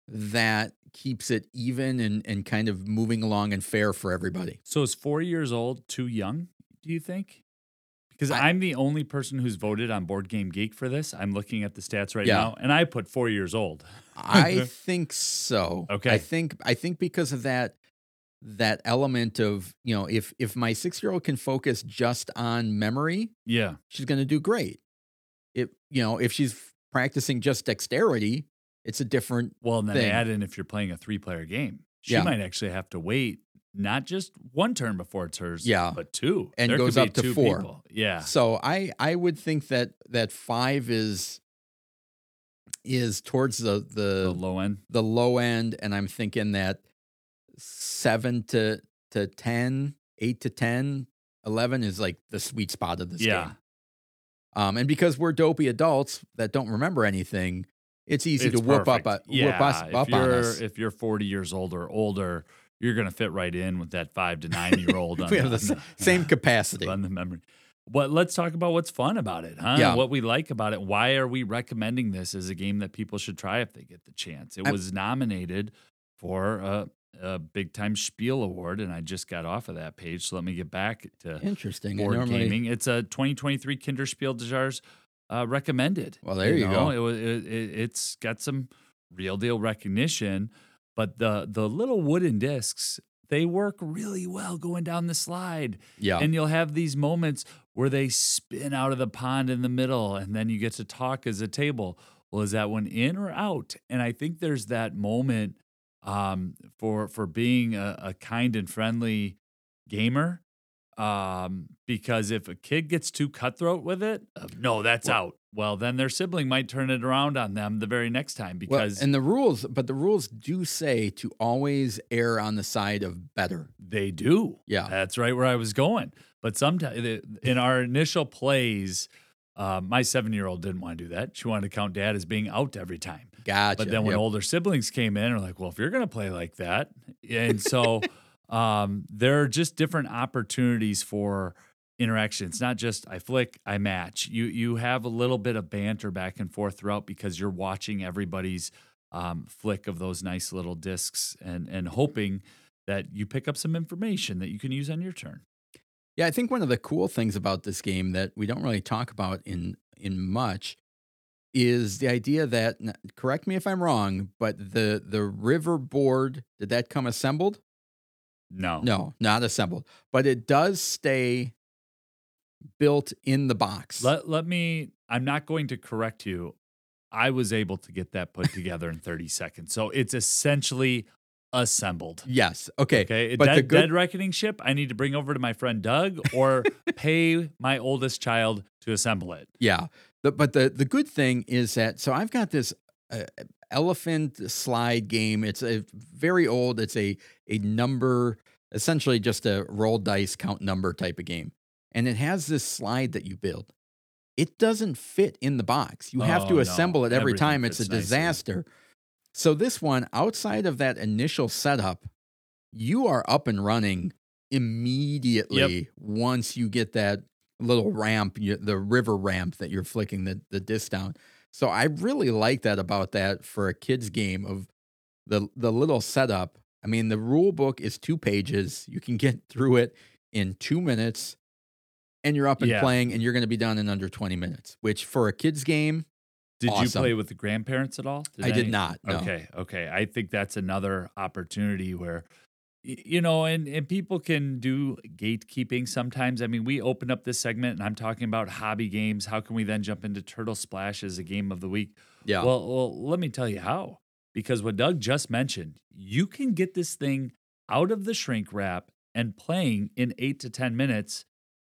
that keeps it even and and kind of moving along and fair for everybody. So is four years old too young? Do you think? Because I'm the only person who's voted on Board Game Geek for this. I'm looking at the stats right Yeah. now, and I put four years old. I think so. Okay. I think I think because of that that element of, you know, if if my 6-year-old can focus just on memory, Yeah, she's going to do great. If, you know, if she's practicing just dexterity, it's a different Well, and then thing. add in if you're playing a three player game, she Yeah. might actually have to wait not just one turn before it's hers, Yeah. but two, And There goes up to four. people. Yeah, So I I would think that that 5 is is towards the the the low end. the low end and I'm thinking that 7 to to 10, 8 to 10, 11 is like the sweet spot of this Yeah. game. Um and because we're dopey adults that don't remember anything, it's easy It's to whoop up perfect. a, whoop us if up on you're, us. If you're 40 years old or older, you're going to fit right in with that five to nine year old. on we have the s- same capacity. on the memory. But let's talk about what's fun about it, huh? Yeah. What we like about it. Why are we recommending this as a game that people should try if they get the chance? It I- was nominated for a, a big time Spiel Award, and I just got off of that page. So let me get back to Interesting. Board normally- gaming. It's a 2023 Kinderspiel des Jahres uh, recommended. Well, there you go. It, it, it, it's got some real deal recognition, but the the little wooden discs they work really well going down the slide. Yeah. And you'll have these moments where they spin out of the pond in the middle, and then you get to talk as a table. Well, is that one in or out? And I think there's that moment um, for for being a, a kind and friendly gamer. Um, because if a kid gets too cutthroat with it, of, no, that's Well- out. Well, then their sibling might turn it around on them the very next time Well, because and the rules, but the rules do say to always err on the side of better. They do. Yeah. That's right where I was going. But sometimes in our initial plays, uh, my seven year old didn't want to do that. She wanted to count dad as being out every time. Gotcha. But then when Yep. older siblings came in, are like, well, if you're going to play like that. And so um, there are just different opportunities for interaction. It's not just I flick, I match. You you have a little bit of banter back and forth throughout because you're watching everybody's um, flick of those nice little discs and and hoping that you pick up some information that you can use on your turn. Yeah, I think one of the cool things about this game that we don't really talk about in in much is the idea that correct me if I'm wrong, but the the river board did that come assembled? No. No, not assembled, but it does stay built in the box. Let let me I'm not going to correct you. I was able to get that put together in 30 seconds. So it's essentially assembled. yes. Okay. Okay. But dead, the good dead reckoning ship I need to bring over to my friend Doug or pay my oldest child to assemble it. Yeah. The, but the the good thing is that so I've got this uh, elephant slide game. It's a very old. It's a a number essentially just a roll dice count number type of game. And it has this slide that you build. It doesn't fit in the box. You have Oh, to no. assemble it every Everything time. It's a fits nicely. disaster. So this one outside of that initial setup, you are up and running immediately once you get that little ramp, the river ramp that you're flicking the, the disc down. So I really like that about that for a kid's game of the the little setup. I mean, the rule book is two pages. You can get through it in two minutes, and you're up and Yeah. playing, and you're going to be done in under 20 minutes. Which for a kid's game, Did you play with the grandparents at all? I did not. No. Okay, okay. I think that's another opportunity where, you know, and and people can do gatekeeping sometimes. I mean, we open up this segment, and I'm talking about hobby games. How can we then jump into Turtle Splash as a game of the week? Yeah. Well, well, let me tell you how. Because what Doug just mentioned, you can get this thing out of the shrink wrap and playing in eight to ten minutes,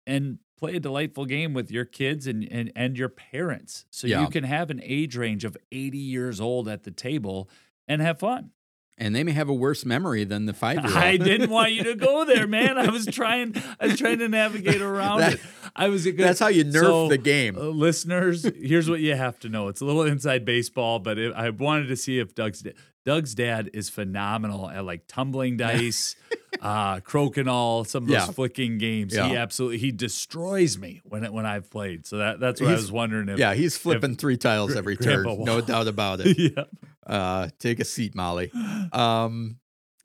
and play a delightful game with your kids and and, and your parents. So Yeah. you can have an age range of 80 years old at the table and have fun. And they may have a worse memory than the five year old. I didn't want you to go there, man. I was trying. I was trying to navigate around That- it. I was. That's how you nerf so, the game. uh, listeners, here's what you have to know. It's a little inside baseball, but it, I wanted to see if Doug's Doug's dad is phenomenal at like tumbling dice, uh, crokinole, some of those Yeah. flicking games. Yeah. He absolutely he destroys me when it, when I've played. So that that's what I was wondering if yeah, he's flipping three tiles every turn. No doubt about it. yeah. Uh, take a seat, Molly. Um,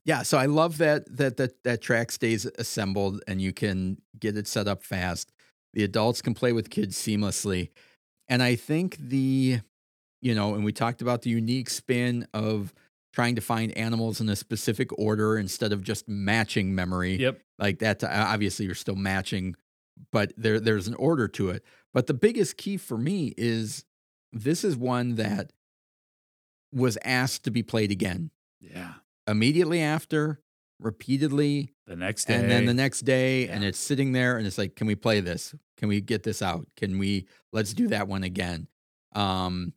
yeah, so I love that that that that track stays assembled and you can get it set up fast. The adults can play with kids seamlessly, and I think the, you know, and we talked about the unique spin of trying to find animals in a specific order instead of just matching memory Yep. like that. Obviously, you're still matching, but there there's an order to it. But the biggest key for me is this is one that was asked to be played again Yeah. immediately after, repeatedly, The next day. and then the next day, and it's sitting there, and it's like, can we play this? Can we get this out? Can we let's do that one again? Um,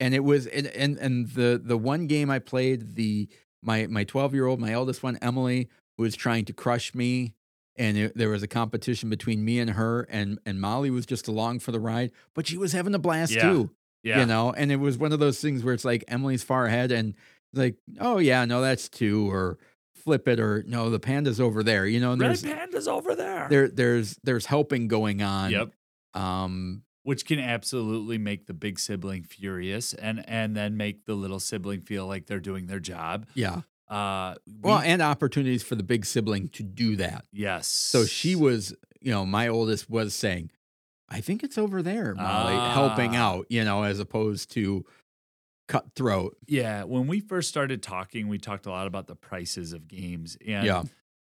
and it was and and, and the the one game I played, the my my twelve year old, my eldest one, Emily, was trying to crush me. And it, there was a competition between me and her, and and Molly was just along for the ride, but she was having a blast Yeah. too yeah. you know and it was one of those things where it's like emily's far ahead and like oh yeah no that's two or flip it or no the panda's over there you know and Red there's panda's over there. there there's there's helping going on Yep. um which can absolutely make the big sibling furious and and then make the little sibling feel like they're doing their job. yeah Uh well and opportunities for the big sibling to do that yes. so she was you know my oldest was saying i think it's over there molly helping Ah. out you know as opposed to cutthroat Yeah, when we first started talking, we talked a lot about the prices of games. And Yeah.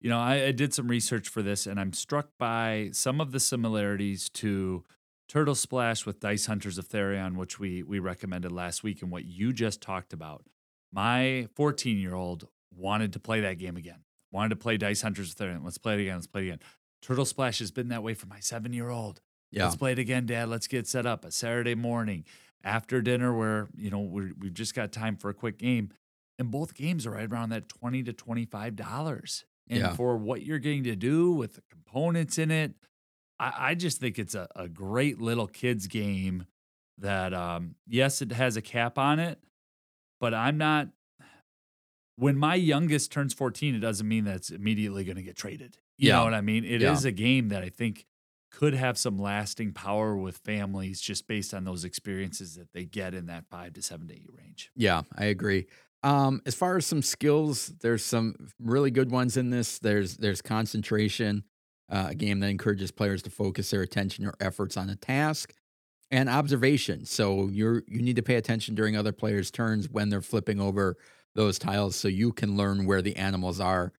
you know, I, I did some research for this and I'm struck by some of the similarities to Turtle Splash with Dice Hunters of Therion, which we we recommended last week, and what you just talked about. My 14 year old wanted to play that game again. Wanted to play Dice Hunters of Therion. Let's play it again. Let's play it again. Turtle Splash has been that way for my seven year old. yeah Let's play it again, Dad. Let's get set up. A Saturday morning after dinner, where you know we're, we've just got time for a quick game, and both games are right around that twenty to twenty five dollars. And Yeah. for what you're getting to do with the components in it, I, I just think it's a, a great little kids game. That um, yes, it has a cap on it, but I'm not. When my youngest turns 14, it doesn't mean that it's immediately going to get traded. You Yeah. know what I mean? It is Yeah. a game that I think could have some lasting power with families just based on those experiences that they get in that five to seven to eight range. Yeah, I agree. Um, as far as some skills, there's some really good ones in this. There's there's concentration, uh, a game that encourages players to focus their attention or efforts on a task, and observation. So you're you need to pay attention during other players' turns when they're flipping over those tiles, so you can learn where the animals are.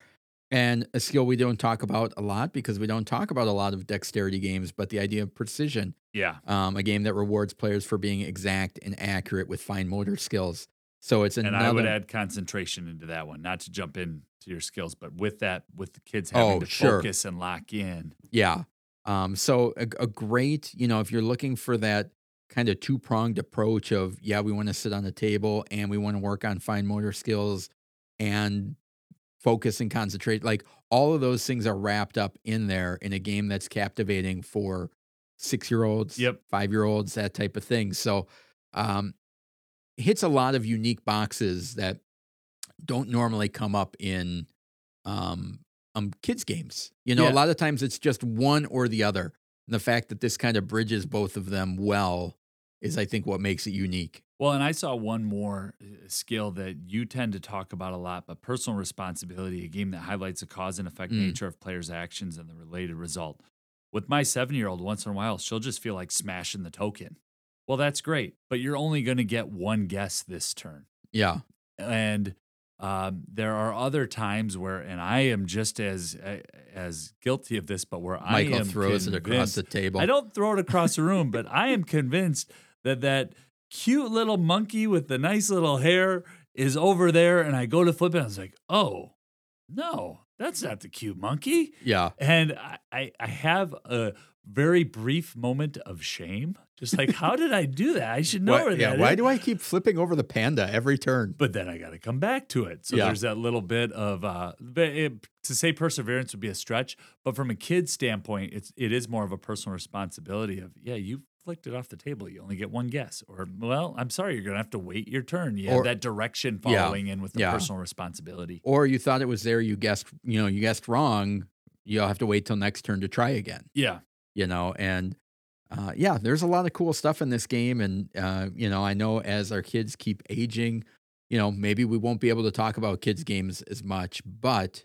And a skill we don't talk about a lot because we don't talk about a lot of dexterity games, but the idea of precision Yeah. um, a game that rewards players for being exact and accurate with fine motor skills. So it's an And. I would add concentration into that one, not to jump into your skills, but with that, with the kids having Oh, to sure. focus and lock in. yeah. Um, so a, a great, you know, if you're looking for that kind of two pronged approach of, yeah, we want to sit on the table and we want to work on fine motor skills and focus and concentrate, like all of those things are wrapped up in there in a game that's captivating for six year olds, Yep. five year olds, that type of thing. So, um, hits a lot of unique boxes that don't normally come up in um, um kids games. You know, Yeah. a lot of times it's just one or the other. And the fact that this kind of bridges both of them well is, I think, what makes it unique. Well, and I saw one more uh, skill that you tend to talk about a lot, but personal responsibility, a game that highlights the cause and effect Mm. nature of players' actions and the related result. With my seven year old, once in a while, she'll just feel like smashing the token. Well, that's great, but you're only going to get one guess this turn. Yeah, and um, there are other times where, and I am just as as guilty of this, but where I Michael am throws it across the table. I don't throw it across the room, but I am convinced that that cute little monkey with the nice little hair is over there, and I go to flip it. And I was like, oh no, that's not the cute monkey. Yeah, And I, I, I have a very brief moment of shame Just like, how did I do that? I should know Why, where yeah, that why is. do I keep flipping over the panda every turn? but then I got to come back to it. So Yeah. there's that little bit of uh, it, to say perseverance would be a stretch, but from a kid's standpoint, it's it is more of a personal responsibility of yeah, you flicked it off the table, you only get one guess, or well, I'm sorry, you're gonna have to wait your turn. You Or- have that direction Yeah. following in with the Yeah. personal responsibility. Or you thought it was there, you guessed, you know, you guessed wrong. You'll have to wait till next turn to try again. Yeah, you know and uh, yeah there's a lot of cool stuff in this game and uh, you know i know as our kids keep aging you know maybe we won't be able to talk about kids games as much but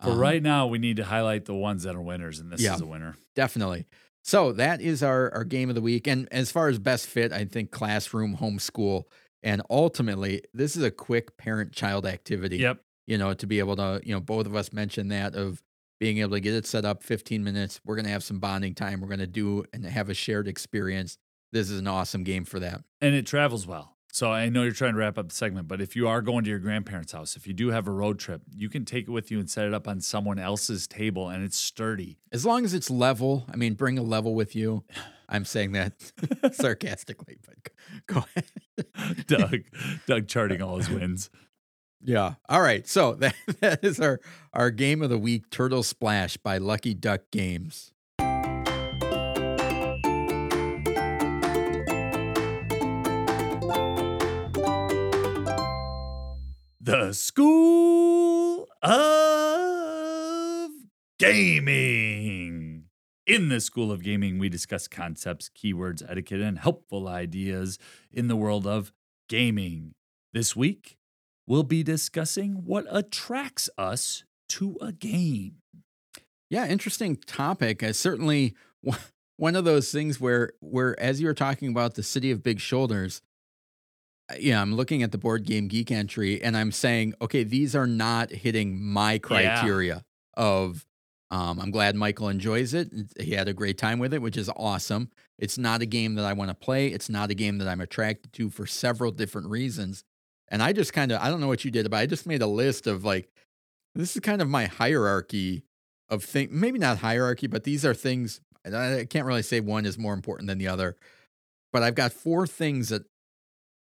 um, right now we need to highlight the ones that are winners, and this Yeah. is a winner. definitely so that is our, our game of the week and as far as best fit i think classroom homeschool and ultimately this is a quick parent child activity Yep. you know to be able to you know both of us mentioned that of being able to get it set up 15 minutes we're going to have some bonding time we're going to do and have a shared experience this is an awesome game for that and it travels well. So I know you're trying to wrap up the segment, but if you are going to your grandparents' house, if you do have a road trip, you can take it with you and set it up on someone else's table, and it's sturdy. as long as it's level i mean bring a level with you i'm saying that sarcastically but go ahead Doug, Doug charting all his wins. Yeah all right so that, that is our our game of the week turtle splash by lucky duck games The School of Gaming. In the School of Gaming, we discuss concepts, keywords, etiquette, and helpful ideas in the world of gaming. This week, we'll be discussing what attracts us to a game. Yeah, interesting topic. Uh, certainly one- of those things where where as you were talking about the city of big shoulders, uh, yeah, I'm looking at the board game geek entry and I'm saying, okay, these are not hitting my criteria of um, I'm glad Michael enjoys it. He had a great time with it, which is awesome. It's not a game that I want to play. It's not a game that I'm attracted to for several different reasons. And I just kind of I don't know what you did, but I just made a list of like this is kind of my hierarchy of thing maybe not hierarchy but these are things I I can't really say one is more important than the other but I've got four things that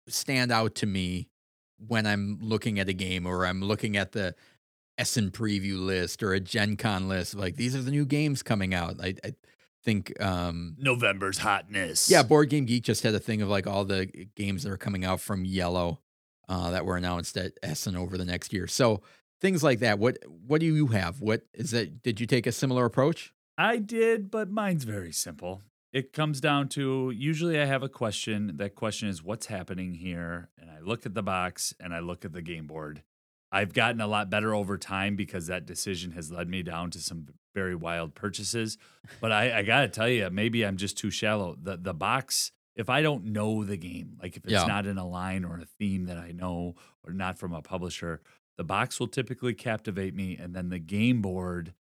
stand out to me when I'm looking at a game or I'm looking at the Essen preview list or a Gen Con list like these are the new games coming out I, I think um November's hotness. yeah, Board Game Geek just had a thing of like all the games that are coming out from Yellow uh, that were announced at Essen over the next year. So things like that. What what do you have? What is that? Did you take a similar approach? I did, but mine's very simple. It comes down to usually I have a question. That question is what's happening here? And I look at the box and I look at the game board. I've gotten a lot better over time because that decision has led me down to some very wild purchases. But I, I got to tell you, maybe I'm just too shallow. The the box, if I don't know the game, like if it's Yeah. not in a line or a theme that I know or not from a publisher, the box will typically captivate me, and then the game board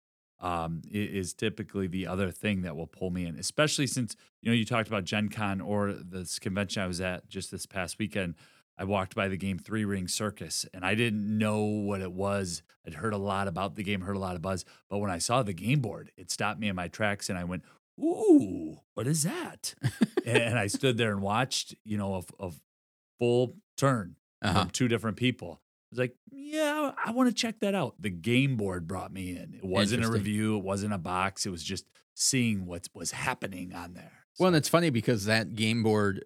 um, is typically the other thing that will pull me in, especially since you know you talked about Gen Con or this convention I was at just this past weekend. I walked by the game Three Ring Circus and I didn't know what it was. I'd heard a lot about the game, heard a lot of buzz, but when I saw the game board, it stopped me in my tracks and I went, "Ooh, what is that?" and I stood there and watched, you know, a, a full turn Uh-huh. from two different people. I was like, yeah, I want to check that out. The game board brought me in. It wasn't a review, it wasn't a box. It was just seeing what was happening on there. Well, and it's funny because that game board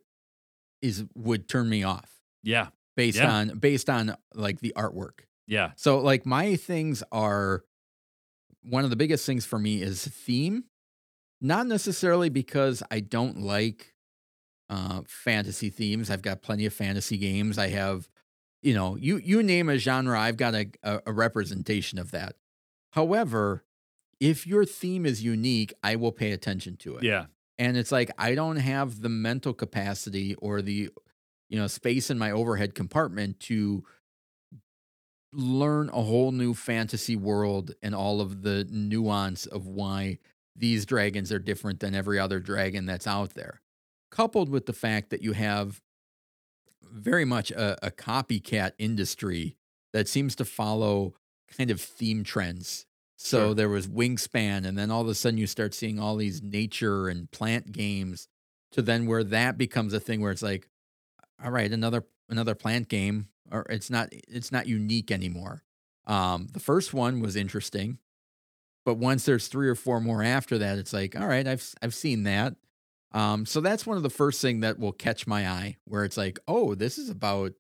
is would turn me off yeah, based Yeah. on based on like the artwork. yeah, So like my things are one of the biggest things for me is theme. Not necessarily because I don't like uh fantasy themes. I've got plenty of fantasy games. I have you know, you you name a genre, I've got a, a, a representation of that. However, if your theme is unique, I will pay attention to it. yeah, And it's like I don't have the mental capacity or the you know space in my overhead compartment to learn a whole new fantasy world and all of the nuance of why these dragons are different than every other dragon that's out there. Coupled with the fact that you have very much a, a copycat industry that seems to follow kind of theme trends. So Sure. there was Wingspan, and then all of a sudden you start seeing all these nature and plant games. to then where that becomes a thing where it's like, all right, another another plant game, or it's not it's not unique anymore. Um, the first one was interesting, but once there's three or four more after that, it's like, all right, I've I've seen that. Um, so that's one of the first thing that will catch my eye, where it's like, oh, this is about,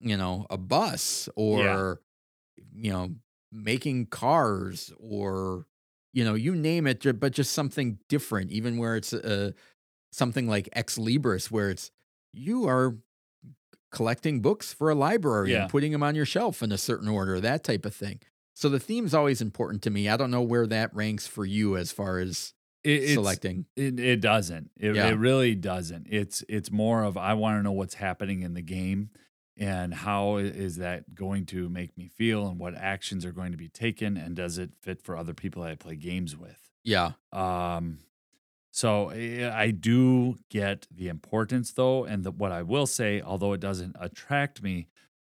you know, a bus or, you know, making cars or, you know, you name it, but just something different. Even where it's uh, something like Ex Libris, where it's you are collecting books for a library Yeah. and putting them on your shelf in a certain order, that type of thing. So the theme's always important to me. I don't know where that ranks for you as far as It, selecting. It, it doesn't. It, Yeah. it really doesn't. It's it's more of I want to know what's happening in the game and how is that going to make me feel and what actions are going to be taken and does it fit for other people that I play games with. Yeah. Um, so eh, I do get the importance though, and the, what I will say, although it doesn't attract me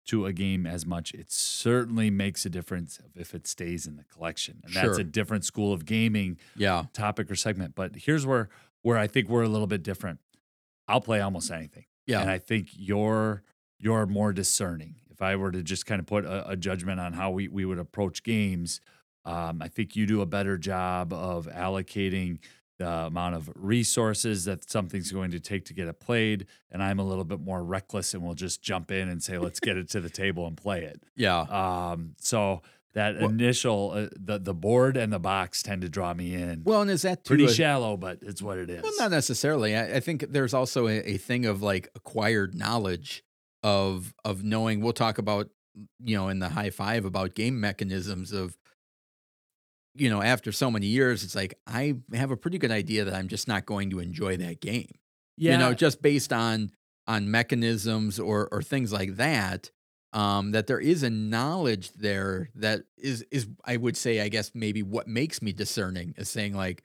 to a game as much, it certainly makes a difference if it stays in the collection, and that's a different school of gaming Yeah. topic or segment. But here's where where I think we're a little bit different. I'll play almost anything, Yeah. and I think you're you're more discerning. If I were to just kind of put a, a judgment on how we we would approach games, um, I think you do a better job of allocating the amount of resources that something's going to take to get it played, and I'm a little bit more reckless and we'll just jump in and say, "Let's get it to the table and play it." yeah. Um, so that Well- initial uh, the the board and the box tend to draw me in. Well, and is that too Pretty a- shallow, but it's what it is. Well, not necessarily. I, I think there's also a, a thing of like acquired knowledge of of knowing. We'll talk about you know in the high five about game mechanisms of you know after so many years, it's like I have a pretty good idea that I'm just not going to enjoy that game. yeah, You know, just based on on mechanisms or or things like that. Um, that there is a knowledge there that is is I would say I guess maybe what makes me discerning is saying like,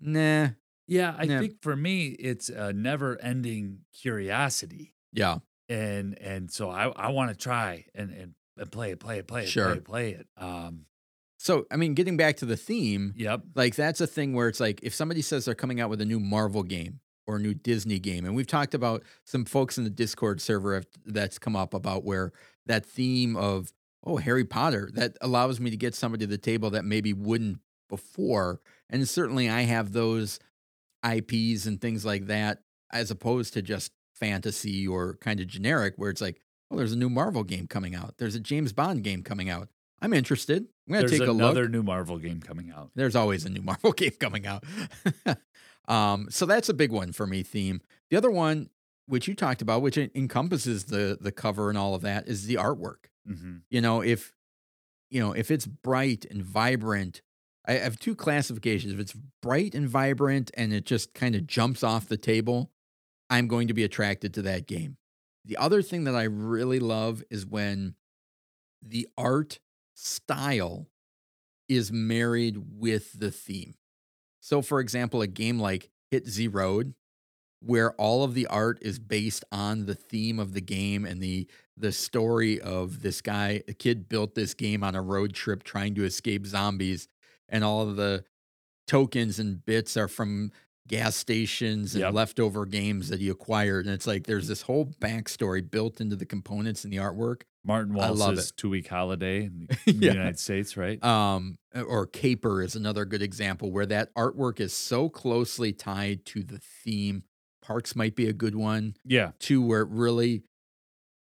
nah, yeah. I Yeah. think for me, it's a never-ending curiosity, yeah, and and so I I want to try and, and and play it, play it, play it, Sure. play it, play it. Um, So, I mean, getting back to the theme, yep, like that's a thing where it's like if somebody says they're coming out with a new Marvel game or a new Disney game, and we've talked about some folks in the Discord server have, that's come up about where that theme of oh Harry Potter that allows me to get somebody to the table that maybe wouldn't before, and certainly I have those IPs and things like that as opposed to just fantasy or kind of generic where it's like oh there's a new Marvel game coming out, there's a James Bond game coming out. I'm interested. I'm gonna there's take a look another new Marvel game coming out. there's always a new Marvel game coming out. um, so that's a big one for me. Theme. The other one, which you talked about, which encompasses the the cover and all of that, is the artwork. hmm You know, if you know if it's bright and vibrant, I have two classifications. If it's bright and vibrant and it just kind of jumps off the table, I'm going to be attracted to that game. The other thing that I really love is when the art style is married with the theme. So, for example, a game like Hit Z Road, where all of the art is based on the theme of the game and the the story of this guy, a kid built this game on a road trip trying to escape zombies, and all the tokens and bits are from gas stations and Yep. leftover games that he acquired. And it's like there's this whole backstory built into the components and the artwork. Martin Wallace's two week holiday in the, Yeah. United States, right? um or caper is another good example where that artwork is so closely tied to the theme parks might be a good one yeah, too where it really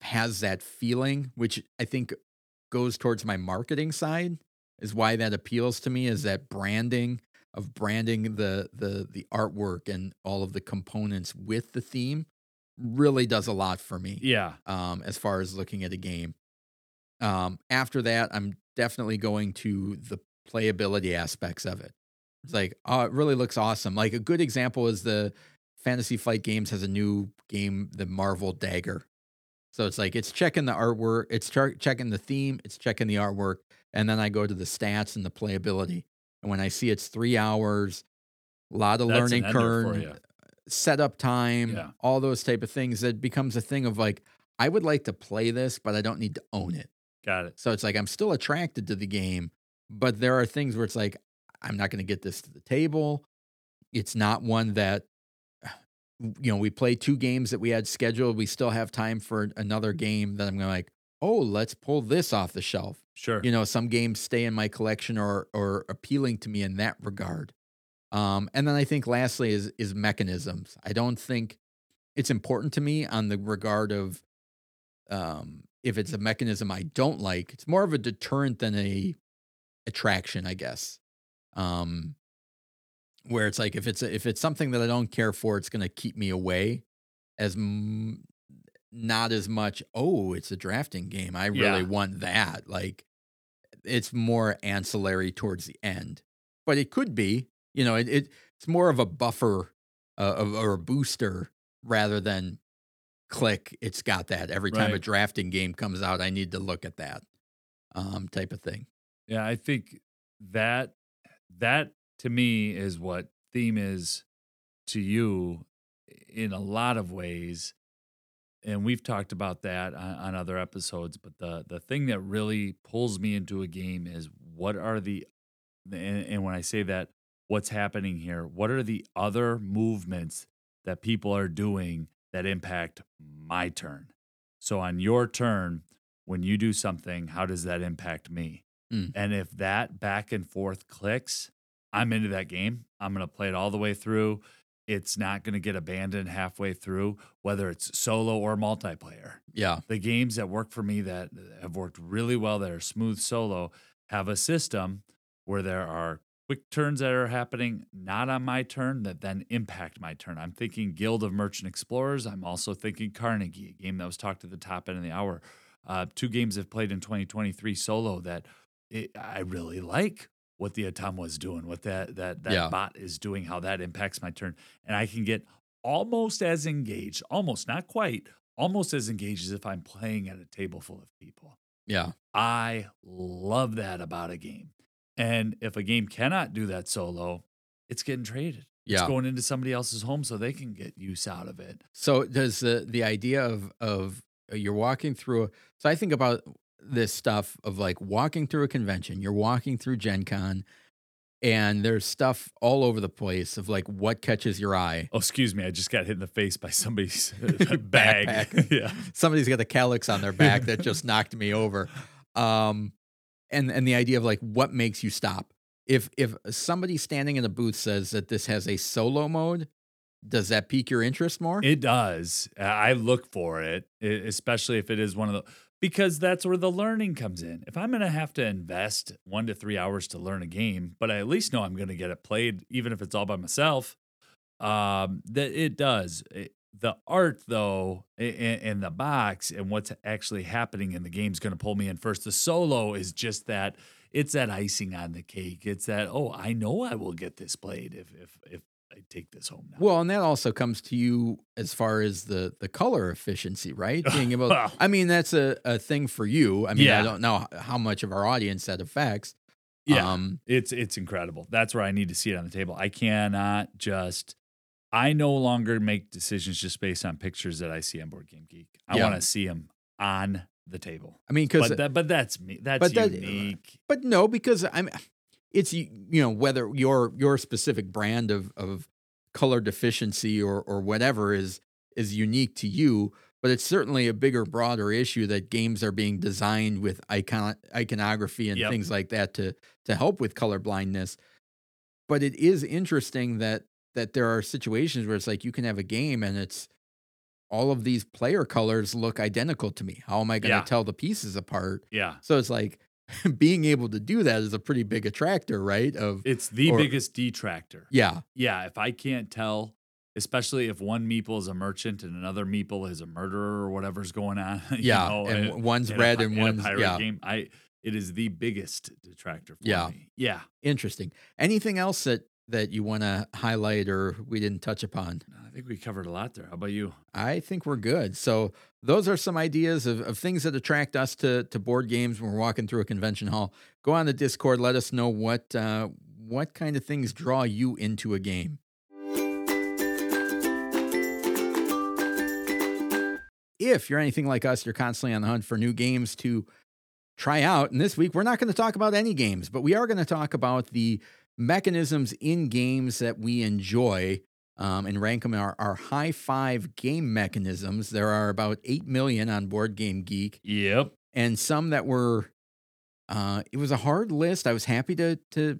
has that feeling which i think goes towards my marketing side is why that appeals to me is that branding of branding the the the artwork and all of the components with the theme really does a lot for me yeah. um, as far as looking at a game. Um, after that, I'm definitely going to the playability aspects of it. It's like, oh, it really looks awesome. Like a good example is the Fantasy Flight Games has a new game, the Marvel Dagger. So it's like it's checking the artwork, it's checking the theme, it's checking the artwork, and then I go to the stats and the playability. And when I see it's three hours, a lot of That's learning curve, setup time, Yeah. all those type of things, that becomes a thing of like, I would like to play this, but I don't need to own it. Got it. So it's like I'm still attracted to the game, but there are things where it's like, I'm not going to get this to the table. It's not one that you know, we play two games that we had scheduled. We still have time for another game that I'm going to like, oh, let's pull this off the shelf. Sure. You know, some games stay in my collection or or appealing to me in that regard. Um, and then I think lastly is is mechanisms. I don't think it's important to me on the regard of um, if it's a mechanism I don't like. It's more of a deterrent than a attraction, I guess. Um, where it's like if it's a, if it's something that I don't care for, it's going to keep me away. As m- not as much. Oh, it's a drafting game. I really Yeah. want that. Like it's more ancillary towards the end, but it could be. You know, it, it it's more of a buffer uh, of, or a booster rather than click. It's got that every time a drafting game comes out. I need to look at that um, type of thing. Yeah, I think that that to me is what theme is to you in a lot of ways. And we've talked about that on, on other episodes, but the the thing that really pulls me into a game is what are the and, and when I say that, what's happening here? What are the other movements that people are doing that impact my turn? So on your turn, when you do something, how does that impact me? Mm. And if that back and forth clicks, I'm into that game. I'm going to play it all the way through. It's not going to get abandoned halfway through, whether it's solo or multiplayer. Yeah. The games that work for me that have worked really well, that are smooth solo, have a system where there are quick turns that are happening not on my turn that then impact my turn. I'm thinking Guild of Merchant Explorers. I'm also thinking Carnegie, a game that was talked at the top end of the hour. Uh, two games I've played in 2023 solo that it, I really like what the automa was doing, what that that that Yeah. bot is doing, how that impacts my turn, and I can get almost as engaged, almost not quite, almost as engaged as if I'm playing at a table full of people. Yeah. I love that about a game. And if a game cannot do that solo, it's getting traded. Yeah. It's going into somebody else's home so they can get use out of it. So does the the idea of of uh, you're walking through? So I think about this stuff of like walking through a convention. You're walking through Gen Con, and there's stuff all over the place of like what catches your eye. Oh, excuse me. I just got hit in the face by somebody's bag. Backpack. yeah. Somebody's got a Kallax on their back that just knocked me over. Um, and and the idea of like what makes you stop. If if somebody standing in a booth says that this has a solo mode, does that pique your interest more? It does. I look for it, especially if it is one of the because that's where the learning comes in. If I'm going to have to invest one to three hours to learn a game, but I at least know I'm going to get it played, even if it's all by myself, um, that it does. It- the art, though, and the box and what's actually happening in the game is going to pull me in first. The solo is just that. It's that icing on the cake. It's that. Oh, I know I will get this played if if if I take this home now. Well, and that also comes to you as far as the the color efficiency, right? Being able, I mean, that's a, a thing for you. I mean, I don't know how much of our audience that affects. Yeah. Um, It's it's incredible. That's where I need to see it on the table. I cannot just I no longer make decisions just based on pictures that I see on Board Game Geek. I Yeah. want to see them on the table. I mean, because But that, but that's me. That's but that- unique. but no, because I'm, it's you know whether your your specific brand of of color deficiency or or whatever is is unique to you. But it's certainly a bigger, broader issue that games are being designed with icon iconography and Yep. things like that to to help with color blindness. But it is interesting that that there are situations where it's like you can have a game and it's all of these player colors look identical to me. How am I going to Yeah. tell the pieces apart? Yeah. So it's like being able to do that is a pretty big attractor, right? Of It's the Or- biggest detractor. yeah, Yeah. If I can't tell, especially if one meeple is a merchant and another meeple is a murderer or whatever's going on. you yeah, know, and uh, in- one's in red pi- and a one's pirate yeah. game, I it is the biggest detractor for Yeah. me. Yeah. Interesting. Anything else that that you want to highlight or we didn't touch upon? I think we covered a lot there. How about you? I think we're good. So those are some ideas of, of things that attract us to to board games when we're walking through a convention hall. Go on the Discord. Let us know what uh, what kind of things draw you into a game. If you're anything like us, you're constantly on the hunt for new games to try out. And this week, we're not going to talk about any games, but we are going to talk about the mechanisms in games that we enjoy um, and rank them our, our high five game mechanisms. There are about 8 million on Board Game Geek Yep. and some that were, uh, it was a hard list. I was happy to, to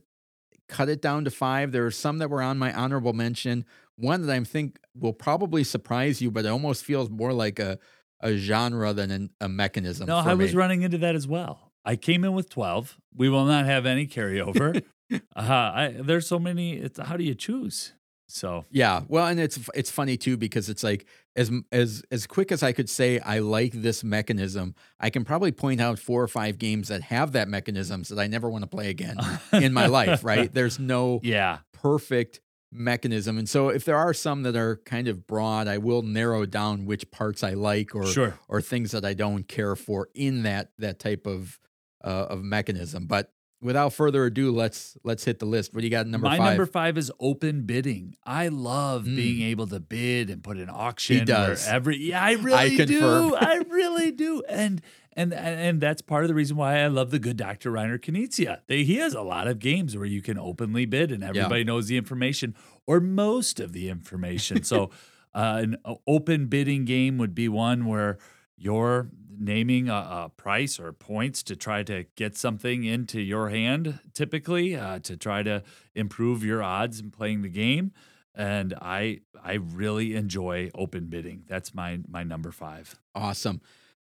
cut it down to five. There are some that were on my honorable mention. One that I think will probably surprise you, but it almost feels more like a, a genre than an, a mechanism. No, I was me. running into that as well. I came in with 12. We will not have any carryover. uh, I, there's so many. It's how do you choose? So Yeah, well, and it's it's funny too because it's like as as as quick as I could say I like this mechanism, I can probably point out four or five games that have that mechanism that I never want to play again in my life. Right? There's no yeah, perfect mechanism, and so if there are some that are kind of broad, I will narrow down which parts I like or sure. or things that I don't care for in that that type of uh, of mechanism. But without further ado, let's let's hit the list. What do you got? Number My five. number five is open bidding. I love Mm. being able to bid and put an auction. He does. every yeah, I really confirm. do. I really do. And and and that's part of the reason why I love the good Dr. Reiner Knizia. They, he has a lot of games where you can openly bid and everybody knows the information or most of the information. so uh, an open bidding game would be one where you're naming a, a price or points to try to get something into your hand, typically uh, to try to improve your odds in playing the game. And I I really enjoy open bidding. That's my my number five. Awesome.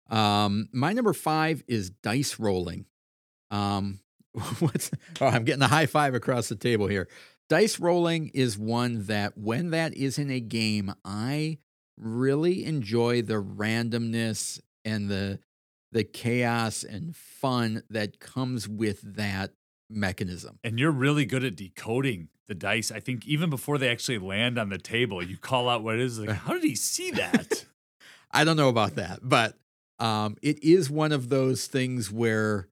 Um, my number five is dice rolling. Um, what's oh, I'm getting a high five across the table here. Dice rolling is one that when that is in a game, I really enjoy the randomness and the the chaos and fun that comes with that mechanism. And you're really good at decoding the dice. I think even before they actually land on the table, you call out what it is. Like, how did he see that? I don't know about that, but um, it is one of those things where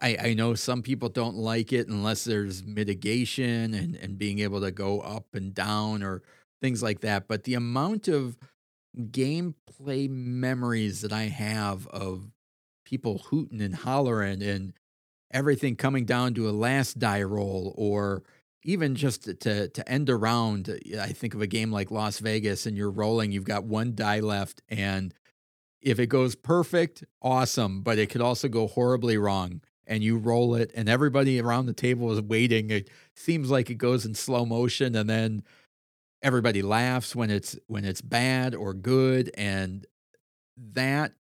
I, I know some people don't like it unless there's mitigation and, and being able to go up and down or things like that. But the amount of gameplay memories that I have of people hooting and hollering and everything coming down to a last die roll or even just to- to end a round i think of a game like las vegas and you're rolling you've got one die left and if it goes perfect awesome but it could also go horribly wrong and you roll it and everybody around the table is waiting. It seems like it goes in slow motion and then everybody laughs when it's when it's bad or good and that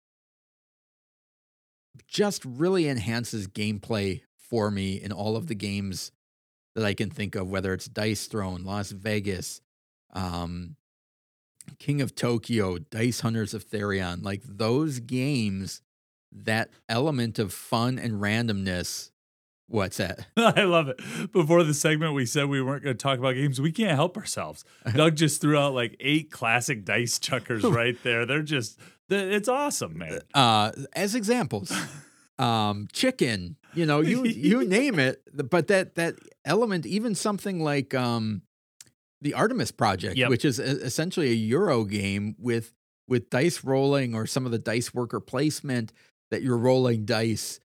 just really enhances gameplay for me in all of the games that I can think of, whether it's Dice Throne, Las Vegas, um, King of Tokyo, Dice Hunters of Therion, like those games, that element of fun and randomness. What's that? I love it. Before the segment, we said we weren't going to talk about games. We can't help ourselves. Doug just threw out like eight classic dice chuckers right there. They're just, it's awesome, man. Uh, as examples, um, chicken, you know, you you name it, but that that element, even something like um, the Artemis Project, Yep. which is essentially a Euro game with with dice rolling or some of the dice worker placement that you're rolling dice,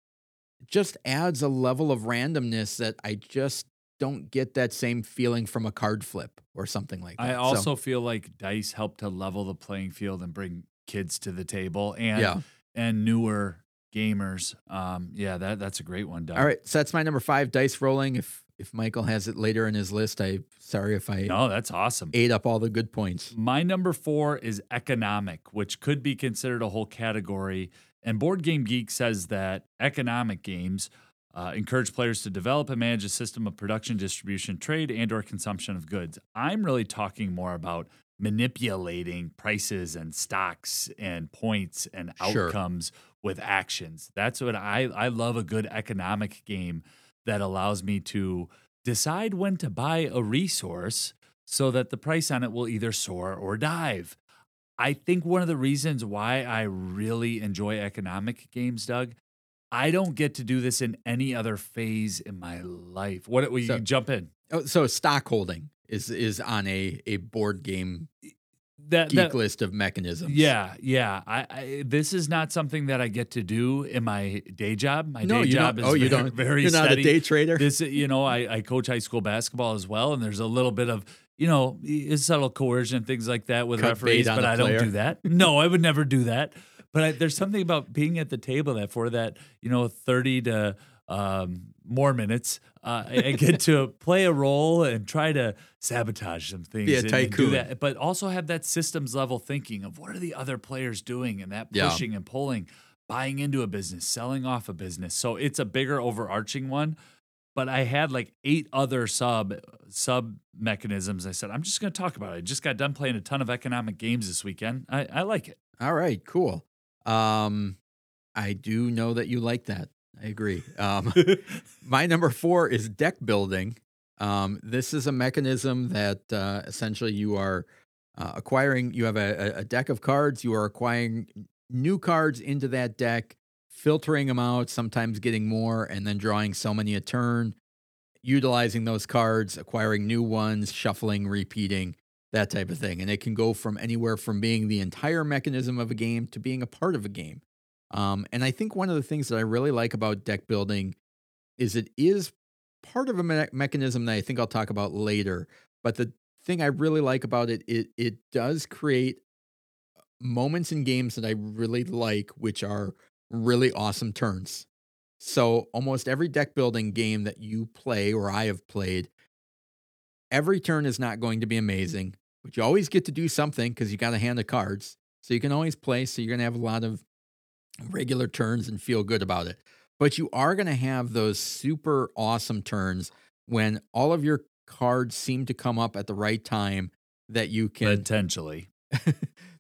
just adds a level of randomness that I just don't get that same feeling from a card flip or something like that. I So, also feel like dice help to level the playing field and bring kids to the table and yeah. and newer gamers. Um, yeah, that that's a great one, Doug. All right, so that's my number five, dice rolling. If if Michael has it later in his list, I sorry if I No, that's awesome. ate up all the good points. My number four is economic, which could be considered a whole category. And Board Game Geek says that economic games uh, encourage players to develop and manage a system of production, distribution, trade, and/or consumption of goods. I'm really talking more about manipulating prices and stocks and points and Sure. outcomes with actions. That's what I I love a good economic game that allows me to decide when to buy a resource so that the price on it will either soar or dive. I think one of the reasons why I really enjoy economic games, Doug, I don't get to do this in any other phase in my life. What will you jump in? Oh, so stock holding is is on a a board game That, geek that list of mechanisms. yeah, yeah. I, I this is not something that I get to do in my day job. My No, day you job is Oh, you very, don't. very You're not a day trader. this you know I, I coach high school basketball as well and there's a little bit of you know, is subtle coercion, things like that with Cut referees, but I don't do that. No, I would never do that. But I, there's something about being at the table that for that, you know, 30 to um, more minutes, uh, I I get to play a role and try to sabotage some things. Be a and- and tycoon. that, but also have that systems level thinking of what are the other players doing and that Yeah. pushing and pulling, buying into a business, selling off a business. So it's a bigger overarching one. But I had like eight other sub sub mechanisms. I said I'm just going to talk about it. I just got done playing a ton of economic games this weekend. I, I like it. All right, cool. Um, I do know that you like that. I agree. Um, my number four is deck building. Um, this is a mechanism that uh, essentially you are uh, acquiring. You have a, a- a deck of cards. You are acquiring new cards into that deck, filtering them out, sometimes getting more, and then drawing so many a turn. Utilizing those cards, acquiring new ones, shuffling, repeating, that type of thing. And it can go from anywhere from being the entire mechanism of a game to being a part of a game. Um, and I think one of the things that I really like about deck building is it is part of a me- mechanism that I think I'll talk about later. But the thing I really like about it, it it does create moments in games that I really like, which are really awesome turns. So almost every deck building game that you play or I have played, every turn is not going to be amazing, but you always get to do something because you got a hand of cards. So you can always play. So you're going to have a lot of regular turns and feel good about it. But you are going to have those super awesome turns when all of your cards seem to come up at the right time that you can Potentially.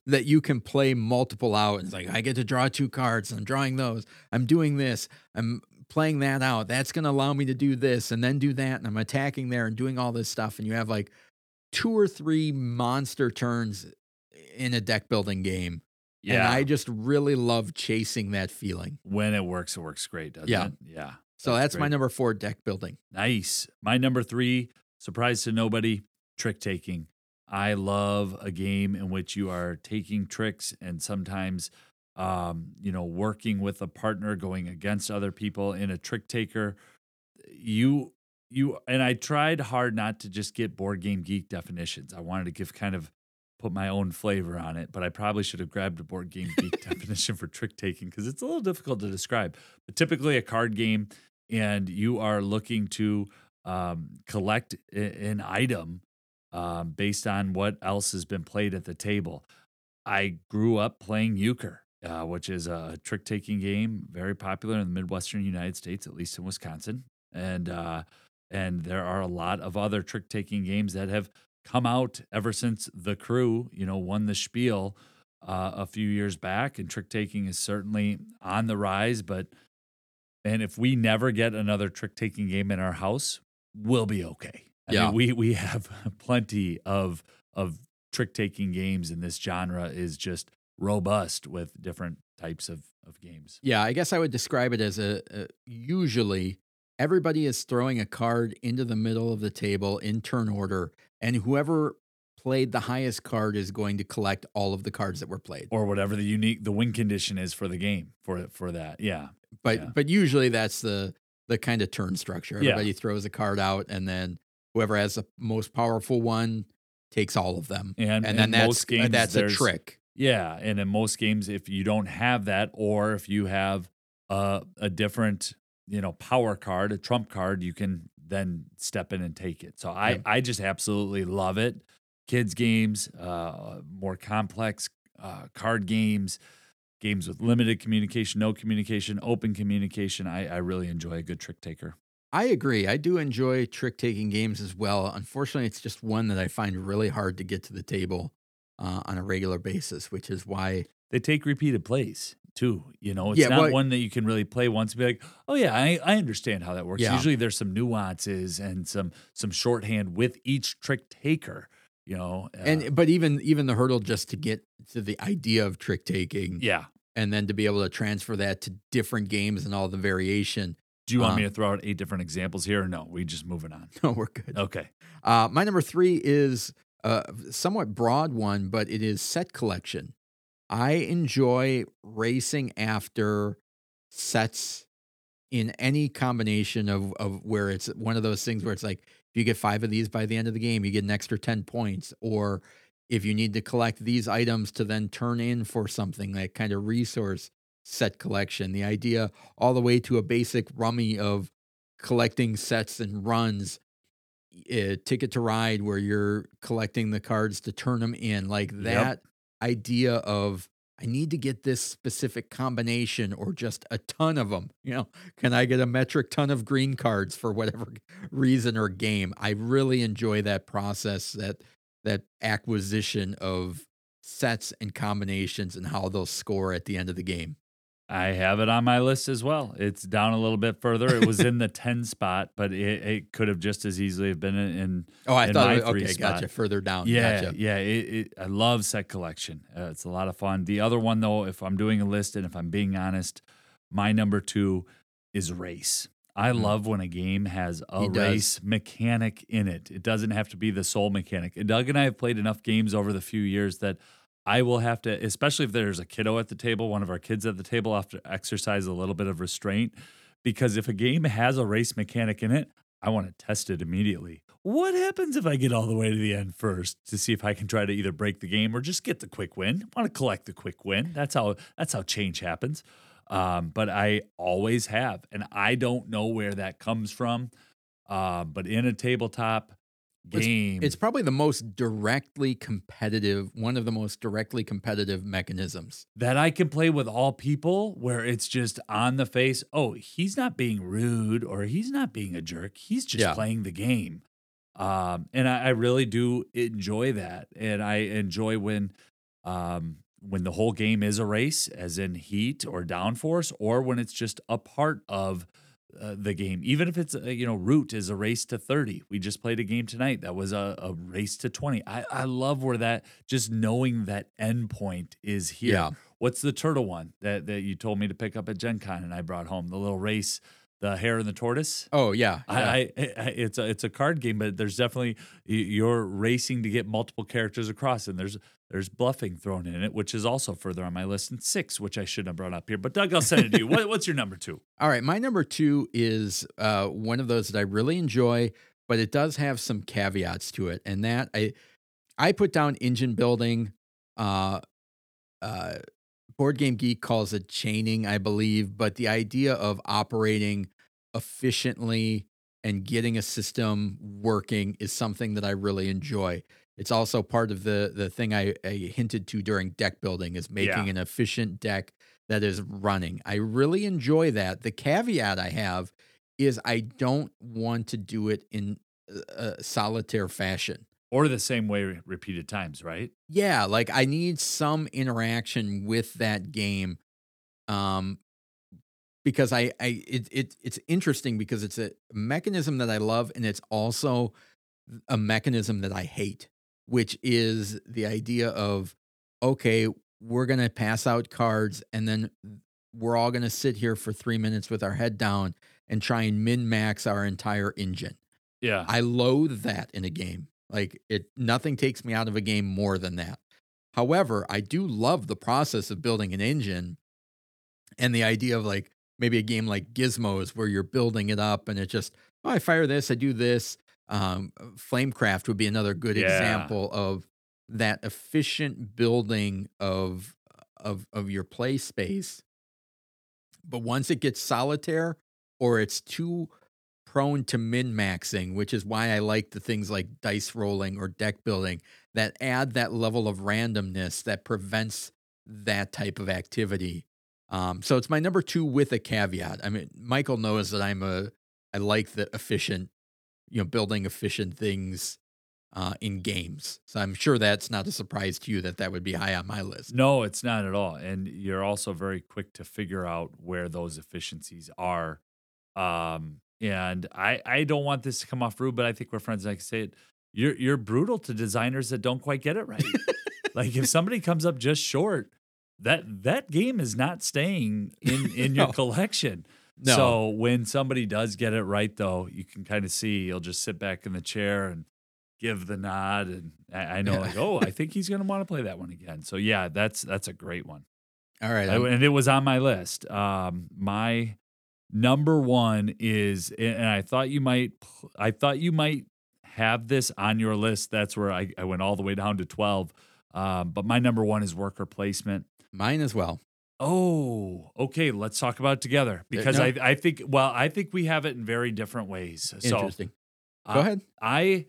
that you can play multiple out. It's like I get to draw two cards. I'm drawing those. I'm doing this. I'm playing that out. That's going to allow me to do this and then do that. And I'm attacking there and doing all this stuff. And you have like two or three monster turns in a deck building game. Yeah. And. I just really love chasing that feeling. when it works, it works great, doesn't Yeah. it? Yeah. So that's, my number four deck building. Nice. My number three, surprise to nobody, trick taking. I love a game in which you are taking tricks and sometimes, um, you know, working with a partner, going against other people in a trick taker. You, you, and I tried hard not to just get board game geek definitions. I wanted to give kind of put my own flavor on it, but I probably should have grabbed a board game geek definition for trick taking because it's a little difficult to describe. But typically, a card game, and you are looking to um, collect an item um, based on what else has been played at the table. I grew up playing euchre, uh, which is a trick taking game, very popular in the Midwestern United States, at least in Wisconsin. And uh, and there are a lot of other trick taking games that have come out ever since the crew, you know, won the spiel uh, a few years back. And trick taking is certainly on the rise. But and if we never get another trick taking game in our house, we'll be okay. I Yeah. mean, we we have plenty of of trick taking games, and this genre is just robust with different types of of games. Yeah, I guess I would describe it as a, a usually everybody is throwing a card into the middle of the table in turn order, and whoever played the highest card is going to collect all of the cards that were played. Or whatever the unique the win condition is for the game for for that. Yeah. But yeah. but usually that's the the kind of turn structure. Yeah. Everybody throws a card out, and then whoever has the most powerful one takes all of them, And, and then in that's games, that's a trick. Yeah, and in most games, if you don't have that, or if you have a, a different, you know, power card, a trump card, you can then step in and take it. So I, Yep. I just absolutely love it. Kids games, uh, more complex uh, card games, games with limited communication, no communication, open communication. I, I really enjoy a good trick taker. I agree. I do enjoy trick taking games as well. Unfortunately, it's just one that I find really hard to get to the table uh, on a regular basis, which is why They take repeated plays too. You know, it's Yeah, not well- one that you can really play once and be like, oh yeah, I, I understand how that works. Yeah. Usually there's some nuances and some some shorthand with each trick taker. You know, uh, and but even even the hurdle just to get to the idea of trick taking yeah. and then to be able to transfer that to different games and all the variation. Do you want Uh, me to throw out eight different examples here, or no? We just moving on. No, we're good. Okay. Uh, my number three is a somewhat broad one, but it is set collection. I enjoy racing after sets in any combination of of where it's one of those things where it's like if you get five of these by the end of the game, you get an extra 10 points. Or if you need to collect these items to then turn in for something like kind of resource set collection, the idea all the way to a basic rummy of collecting sets and runs, uh, ticket to ride where you're collecting the cards to turn them in, like that Yep. idea of I need to get this specific combination or just a ton of them. You know, can I get a metric ton of green cards for whatever reason or game? I really enjoy that process, that that acquisition of sets and combinations and how they'll score at the end of the game. I have it on my list as well. It's down a little bit further. It was in the 10 spot, but it, it could have just as easily have been in. Oh, I in thought it- okay, spot. gotcha. Further down. Yeah, gotcha. yeah. It, it, I love set collection. Uh, it's a lot of fun. The other one, though, if I'm doing a list and if I'm being honest, my number two is race. I Mm. love when a game has a race mechanic in it. It doesn't have to be the sole mechanic. Doug and I have played enough games over the few years that I will have to, especially if there's a kiddo at the table, one of our kids at the table, have to exercise a little bit of restraint. Because if a game has a race mechanic in it, I want to test it immediately. What happens if I get all the way to the end first to see if I can try to either break the game or just get the quick win? I want to collect the quick win. That's how that's how change happens. Um, but I always have, and I don't know where that comes from. Uh, but in a tabletop game, It's probably the most directly competitive, one of the most directly competitive mechanisms. that I can play with all people where it's just on the face. Oh, he's not being rude or he's not being a jerk. He's just Yeah. playing the game. Um, and I, I really do enjoy that. And I enjoy when um when the whole game is a race, as in heat or downforce, or when it's just a part of uh, the game. Even if it's, uh, you know, root is a race to 30. We just played a game tonight that was a, a race to 20. I, I love where that, just knowing that end point is here. Yeah. What's the turtle one that, that you told me to pick up at Gen Con and I brought home? The little race, the hare and the tortoise? Oh yeah, yeah. I, I, I it's a it's a card game, but there's definitely you're racing to get multiple characters across, and there's there's bluffing thrown in it, which is also further on my list, and six, which I shouldn't have brought up here. But Doug, I'll send it to you. What, what's your number two? All right, my number two is uh, one of those that I really enjoy, but it does have some caveats to it, and that I I put down engine building. Uh, uh, Board Game Geek calls it chaining, I believe, but the idea of operating efficiently and getting a system working is something that I really enjoy. It's also part of the the thing I, I hinted to during deck building is making Yeah. an efficient deck that is running. I really enjoy that. The caveat I have is I don't want to do it in a solitaire fashion. Or the same way repeated times, right? Yeah, like I need some interaction with that game. Um because I I it, it it's interesting because it's a mechanism that I love and it's also a mechanism that I hate, which is the idea of okay, we're going to pass out cards and then we're all going to sit here for 3 minutes with our head down and try and min max our entire engine. Yeah. I loathe that in a game. Like it nothing takes me out of a game more than that. However, I do love the process of building an engine and the idea of like maybe a game like Gizmos where you're building it up and it just oh, I fire this, I do this. Um, Flamecraft would be another good Yeah. example of that efficient building of of of your play space. But once it gets solitaire or it's too prone to min maxing, which is why I like the things like dice rolling or deck building that add that level of randomness that prevents that type of activity. Um, so it's my number two with a caveat. I mean, Michael knows that I'm a I like the efficient, you know, building efficient things uh, in games. So I'm sure that's not a surprise to you that that would be high on my list. No, it's not at all. And you're also very quick to figure out where those efficiencies are. Um, and I, I don't want this to come off rude, but I think we're friends. And I can say it. You're you're brutal to designers that don't quite get it right. like if somebody comes up just short, that that game is not staying in in your No. collection. No. So when somebody does get it right, though, you can kind of see he'll just sit back in the chair and give the nod, and I, I know Yeah. like, oh, I think he's going to want to play that one again. So yeah, that's that's a great one, All right. I- and it was on my list. Um, my number one is, and I thought you might, I thought you might have this on your list, that's where I, I went all the way down to 12. Um, but my number one is worker placement. Mine as well. Oh, okay. Let's talk about it together because no. I, I think, well, I think we have it in very different ways. So Interesting. Go uh, ahead. I,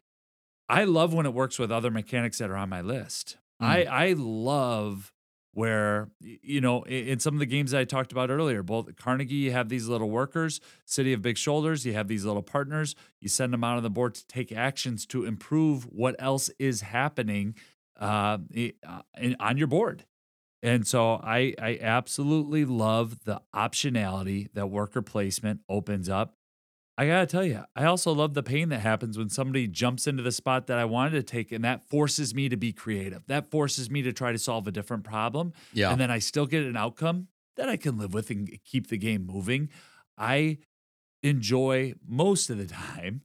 I love when it works with other mechanics that are on my list. Mm. I, I love where you know in, some of the games that I talked about earlier, both Carnegie, you have these little workers. City of Big Shoulders, you have these little partners. You send them out on the board to take actions to improve what else is happening uh, uh, in, on your board. And so I I absolutely love the optionality that worker placement opens up. I gotta tell you, I also love the pain that happens when somebody jumps into the spot that I wanted to take, and that forces me to be creative. That forces me to try to solve a different problem. Yeah. And then I still get an outcome that I can live with and keep the game moving. I enjoy most of the time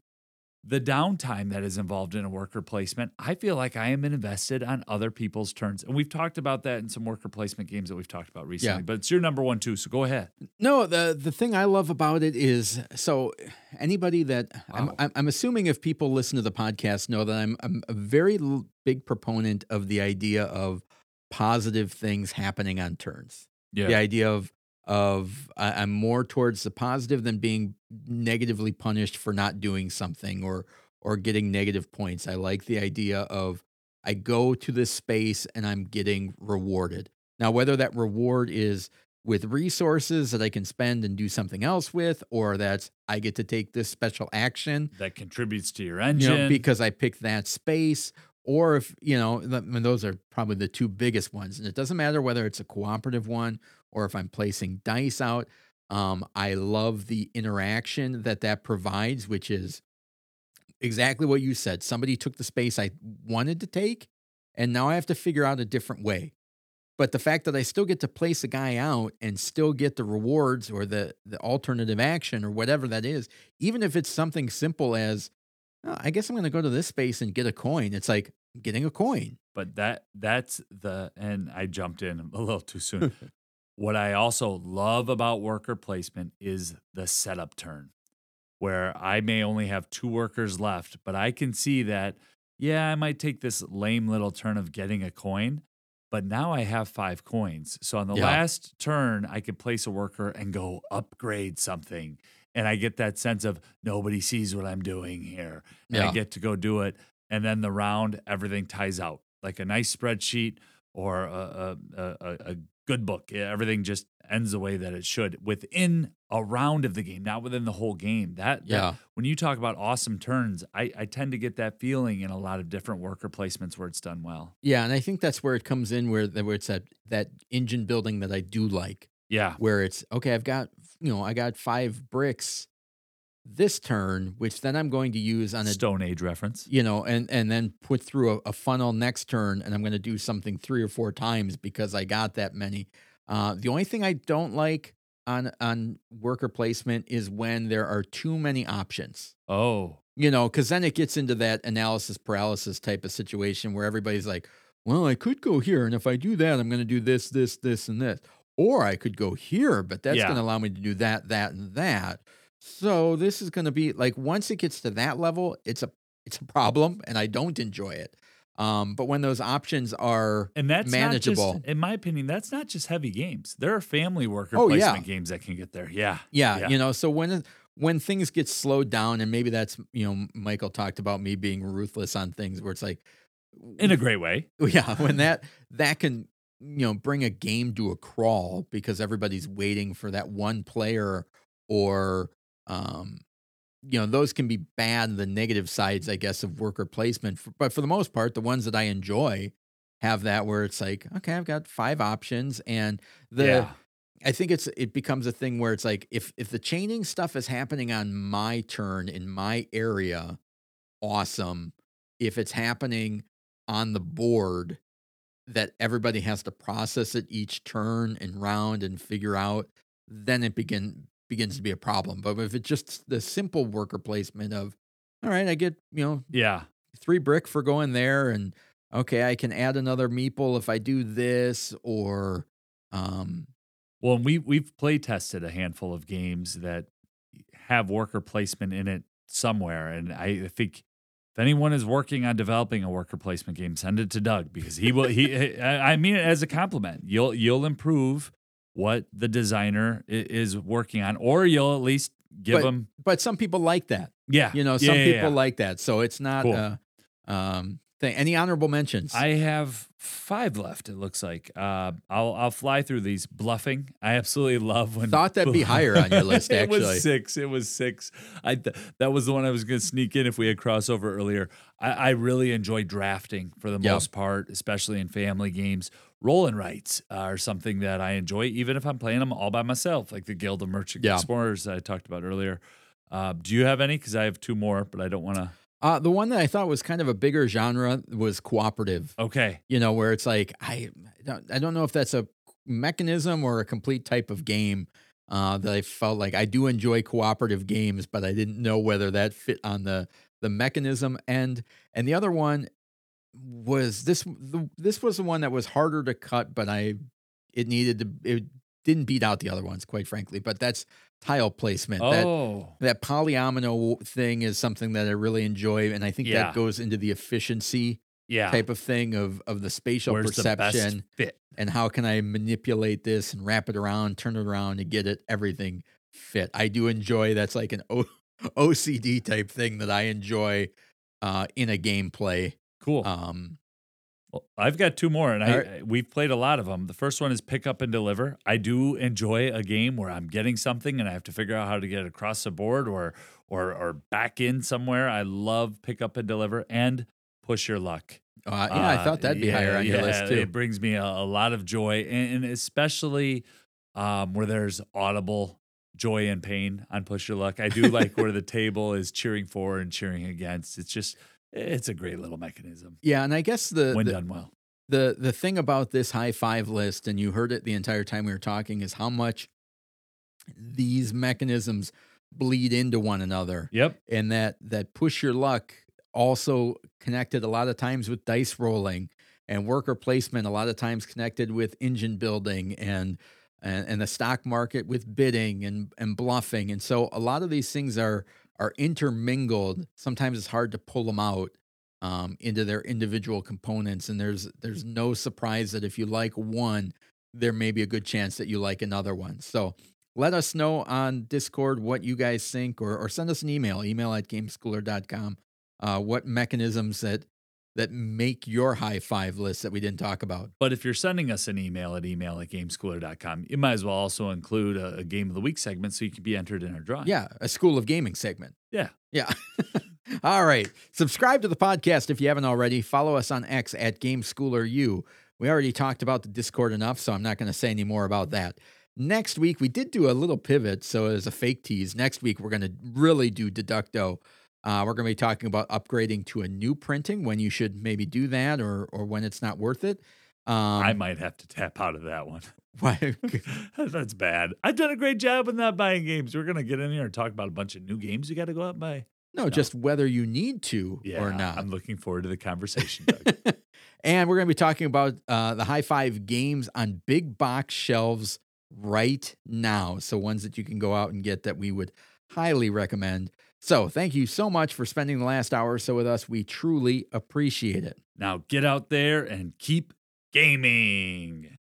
the downtime that is involved in a worker placement. I feel like I am invested on other people's turns. And we've talked about that in some worker placement games that we've talked about recently, Yeah. but it's your number one too. So go ahead. No, the the thing I love about it is so anybody that I'm, Wow. I'm I'm assuming if people listen to the podcast know that I'm I'm a very big proponent of the idea of positive things happening on turns. Yeah. The idea of of I- I'm more towards the positive than being negatively punished for not doing something or or getting negative points. I like the idea of I go to this space and I'm getting rewarded. Now, whether that reward is with resources that I can spend and do something else with, or that's I get to take this special action That contributes to your you engine. know, because I picked that space, or if you know, I mean, those are probably the two biggest ones. And it doesn't matter whether it's a cooperative one or if I'm placing dice out. Um, I love the interaction that that provides, which is exactly what you said. Somebody took the space I wanted to take, and now I have to figure out a different way. But the fact that I still get to place a guy out and still get the rewards or the the alternative action or whatever that is, even if it's something simple as, "Oh, I guess I'm going to go to this space and get a coin. It's like getting a coin. but that that's the and I jumped in a little too soon. what I also love about worker placement is the setup turn, where I may only have two workers left, but I can see that yeah, I might take this lame little turn of getting a coin, but now I have five coins. So on the Yeah. last turn, I could place a worker and go upgrade something. And I get that sense of nobody sees what I'm doing here. And Yeah. I get to go do it. And then the round, everything ties out like a nice spreadsheet or a, a, a, a- a good book. Everything just ends the way that it should within a round of the game, not within the whole game. That, that- Yeah. when you talk about awesome turns, I, I tend to get that feeling in a lot of different worker placements where it's done well. Yeah, and I think that's where it comes in, where where it's that that engine building that I do like. Yeah. where it's okay i've got you know i got five bricks this turn which then i'm going to use on a Stone Age reference. you know and and then put through a, a funnel next turn and i'm going to do something three or four times because i got that many. Uh, the only thing i don't like on on worker placement is when there are too many options. Oh, you know because then it gets into that analysis paralysis type of situation where everybody's like well i could go here and if i do that i'm going to do this this this and this. Or i could go here but that's Yeah. going to allow me to do that that and that so this is going to be like once it gets to that level it's a it's a problem and i don't enjoy it um but when those options are and that's Manageable. Not just, in my opinion, that's not just heavy games. There are family worker Oh, yeah. placement games that can get there. Yeah. Yeah, Yeah. you know, so when when things get slowed down, and maybe that's you know, Michael talked about me being ruthless on things where it's like, In a great way. yeah, when that that can you know bring a game to a crawl because everybody's waiting for that one player, or um, you know, those can be bad. The negative sides, I guess, of worker placement, but for the most part, the ones that I enjoy have that where it's like, okay, I've got five options, and the yeah. I think it's it becomes a thing where it's like if if the chaining stuff is happening on my turn in my area, awesome. If it's happening on the board that everybody has to process it each turn and round and figure out, then it begin begins to be a problem. But if it's just the simple worker placement of, all right, I get, you know, Yeah. three brick for going there and okay, I can add another meeple if I do this or um Well, and we we've play tested a handful of games that have worker placement in it somewhere, and I think if anyone is working on developing a worker placement game, send it to Doug because he will. He, I mean it as a compliment. You'll you'll improve what the designer is working on, or you'll at least give but, them. But some people like that. Yeah, you know, some yeah, people yeah. like that. So it's not. Cool. Uh, um, thing. Any honorable mentions? I have five left. It looks like. Uh, I'll I'll fly through these. Bluffing. I absolutely love when. Thought that'd be higher on your list. Actually, it was six. It was six. I th- that was the one I was going to sneak in if we had crossover earlier. I, I really enjoy drafting for the Yep. most part, especially in family games. Roll and rights are something that I enjoy, even if I'm playing them all by myself, like the Guild of Merchant Yeah. Explorers that I talked about earlier. Uh, do you have any? Because I have two more, but I don't want to. uh, the one that I thought was kind of a bigger genre was cooperative. Okay. You know, where it's like I don't, I don't know if that's a mechanism or a complete type of game. Uh, that I felt like I do enjoy cooperative games, but I didn't know whether that fit on the the mechanism end. And the other one was this. The, this was the one that was harder to cut, but I it needed to. It didn't beat out the other ones, quite frankly. But that's tile placement. That Oh. that polyomino thing is something that I really enjoy, and I think Yeah. that goes into the efficiency yeah. type of thing of of the spatial Where's the perception fit? and how can I manipulate this and wrap it around, turn it around, and get it everything fit. I do enjoy that's like an o- OCD type thing that I enjoy uh, in a gameplay. Cool. Um, Well, I've got two more, and I, right. I- we've played a lot of them. The first one is pick up and deliver. I do enjoy a game where I'm getting something and I have to figure out how to get it across the board or or or back in somewhere. I love pick up and deliver and push your luck. uh, yeah, I Uh, thought that'd be higher yeah, on your list too. It brings me a, a lot of joy, and, and especially um, where there's audible joy and pain on push your luck. I do like where the table is cheering for and cheering against. It's just it's a great little mechanism Yeah, and I guess the when the, done well. the the thing about this high five list, and you heard it the entire time we were talking, is how much these mechanisms bleed into one another. Yep. and that that push your luck also connected a lot of times with dice rolling and worker placement a lot of times connected with engine building and and, and the stock market with bidding and and bluffing and so a lot of these things are are intermingled sometimes it's hard to pull them out um, into their individual components and there's there's no surprise that if you like one there may be a good chance that you like another one. So let us know on Discord what you guys think, or, or send us an email, email at gameschooler.com, uh, what mechanisms that that make your high five list that we didn't talk about. But if you're sending us an email at email at gameschooler.com, you might as well also include a, a game of the week segment so you can be entered in our drawing. Yeah, a School of Gaming segment. Yeah. Yeah. All right. Subscribe to the podcast if you haven't already. Follow us on X at GameSchoolerU. We already talked about the Discord enough, so I'm not going to say any more about that. Next week, we did do a little pivot, so as a fake tease, next week we're going to really do Deducto. Uh, we're going to be talking about upgrading to a new printing, when you should maybe do that, or or when it's not worth it. Um, I might have to tap out of that one. why- That's bad. I've done a great job with not buying games. We're going to get in here and talk about a bunch of new games you got to go out and buy. no, just whether you need to Yeah. or not. I'm looking forward to the conversation. Doug. and we're going to be talking about uh, the high five games on big box shelves right now. So, ones that you can go out and get that we would highly recommend. So, thank you so much for spending the last hour or so with us. We truly appreciate it. now get out there and keep gaming.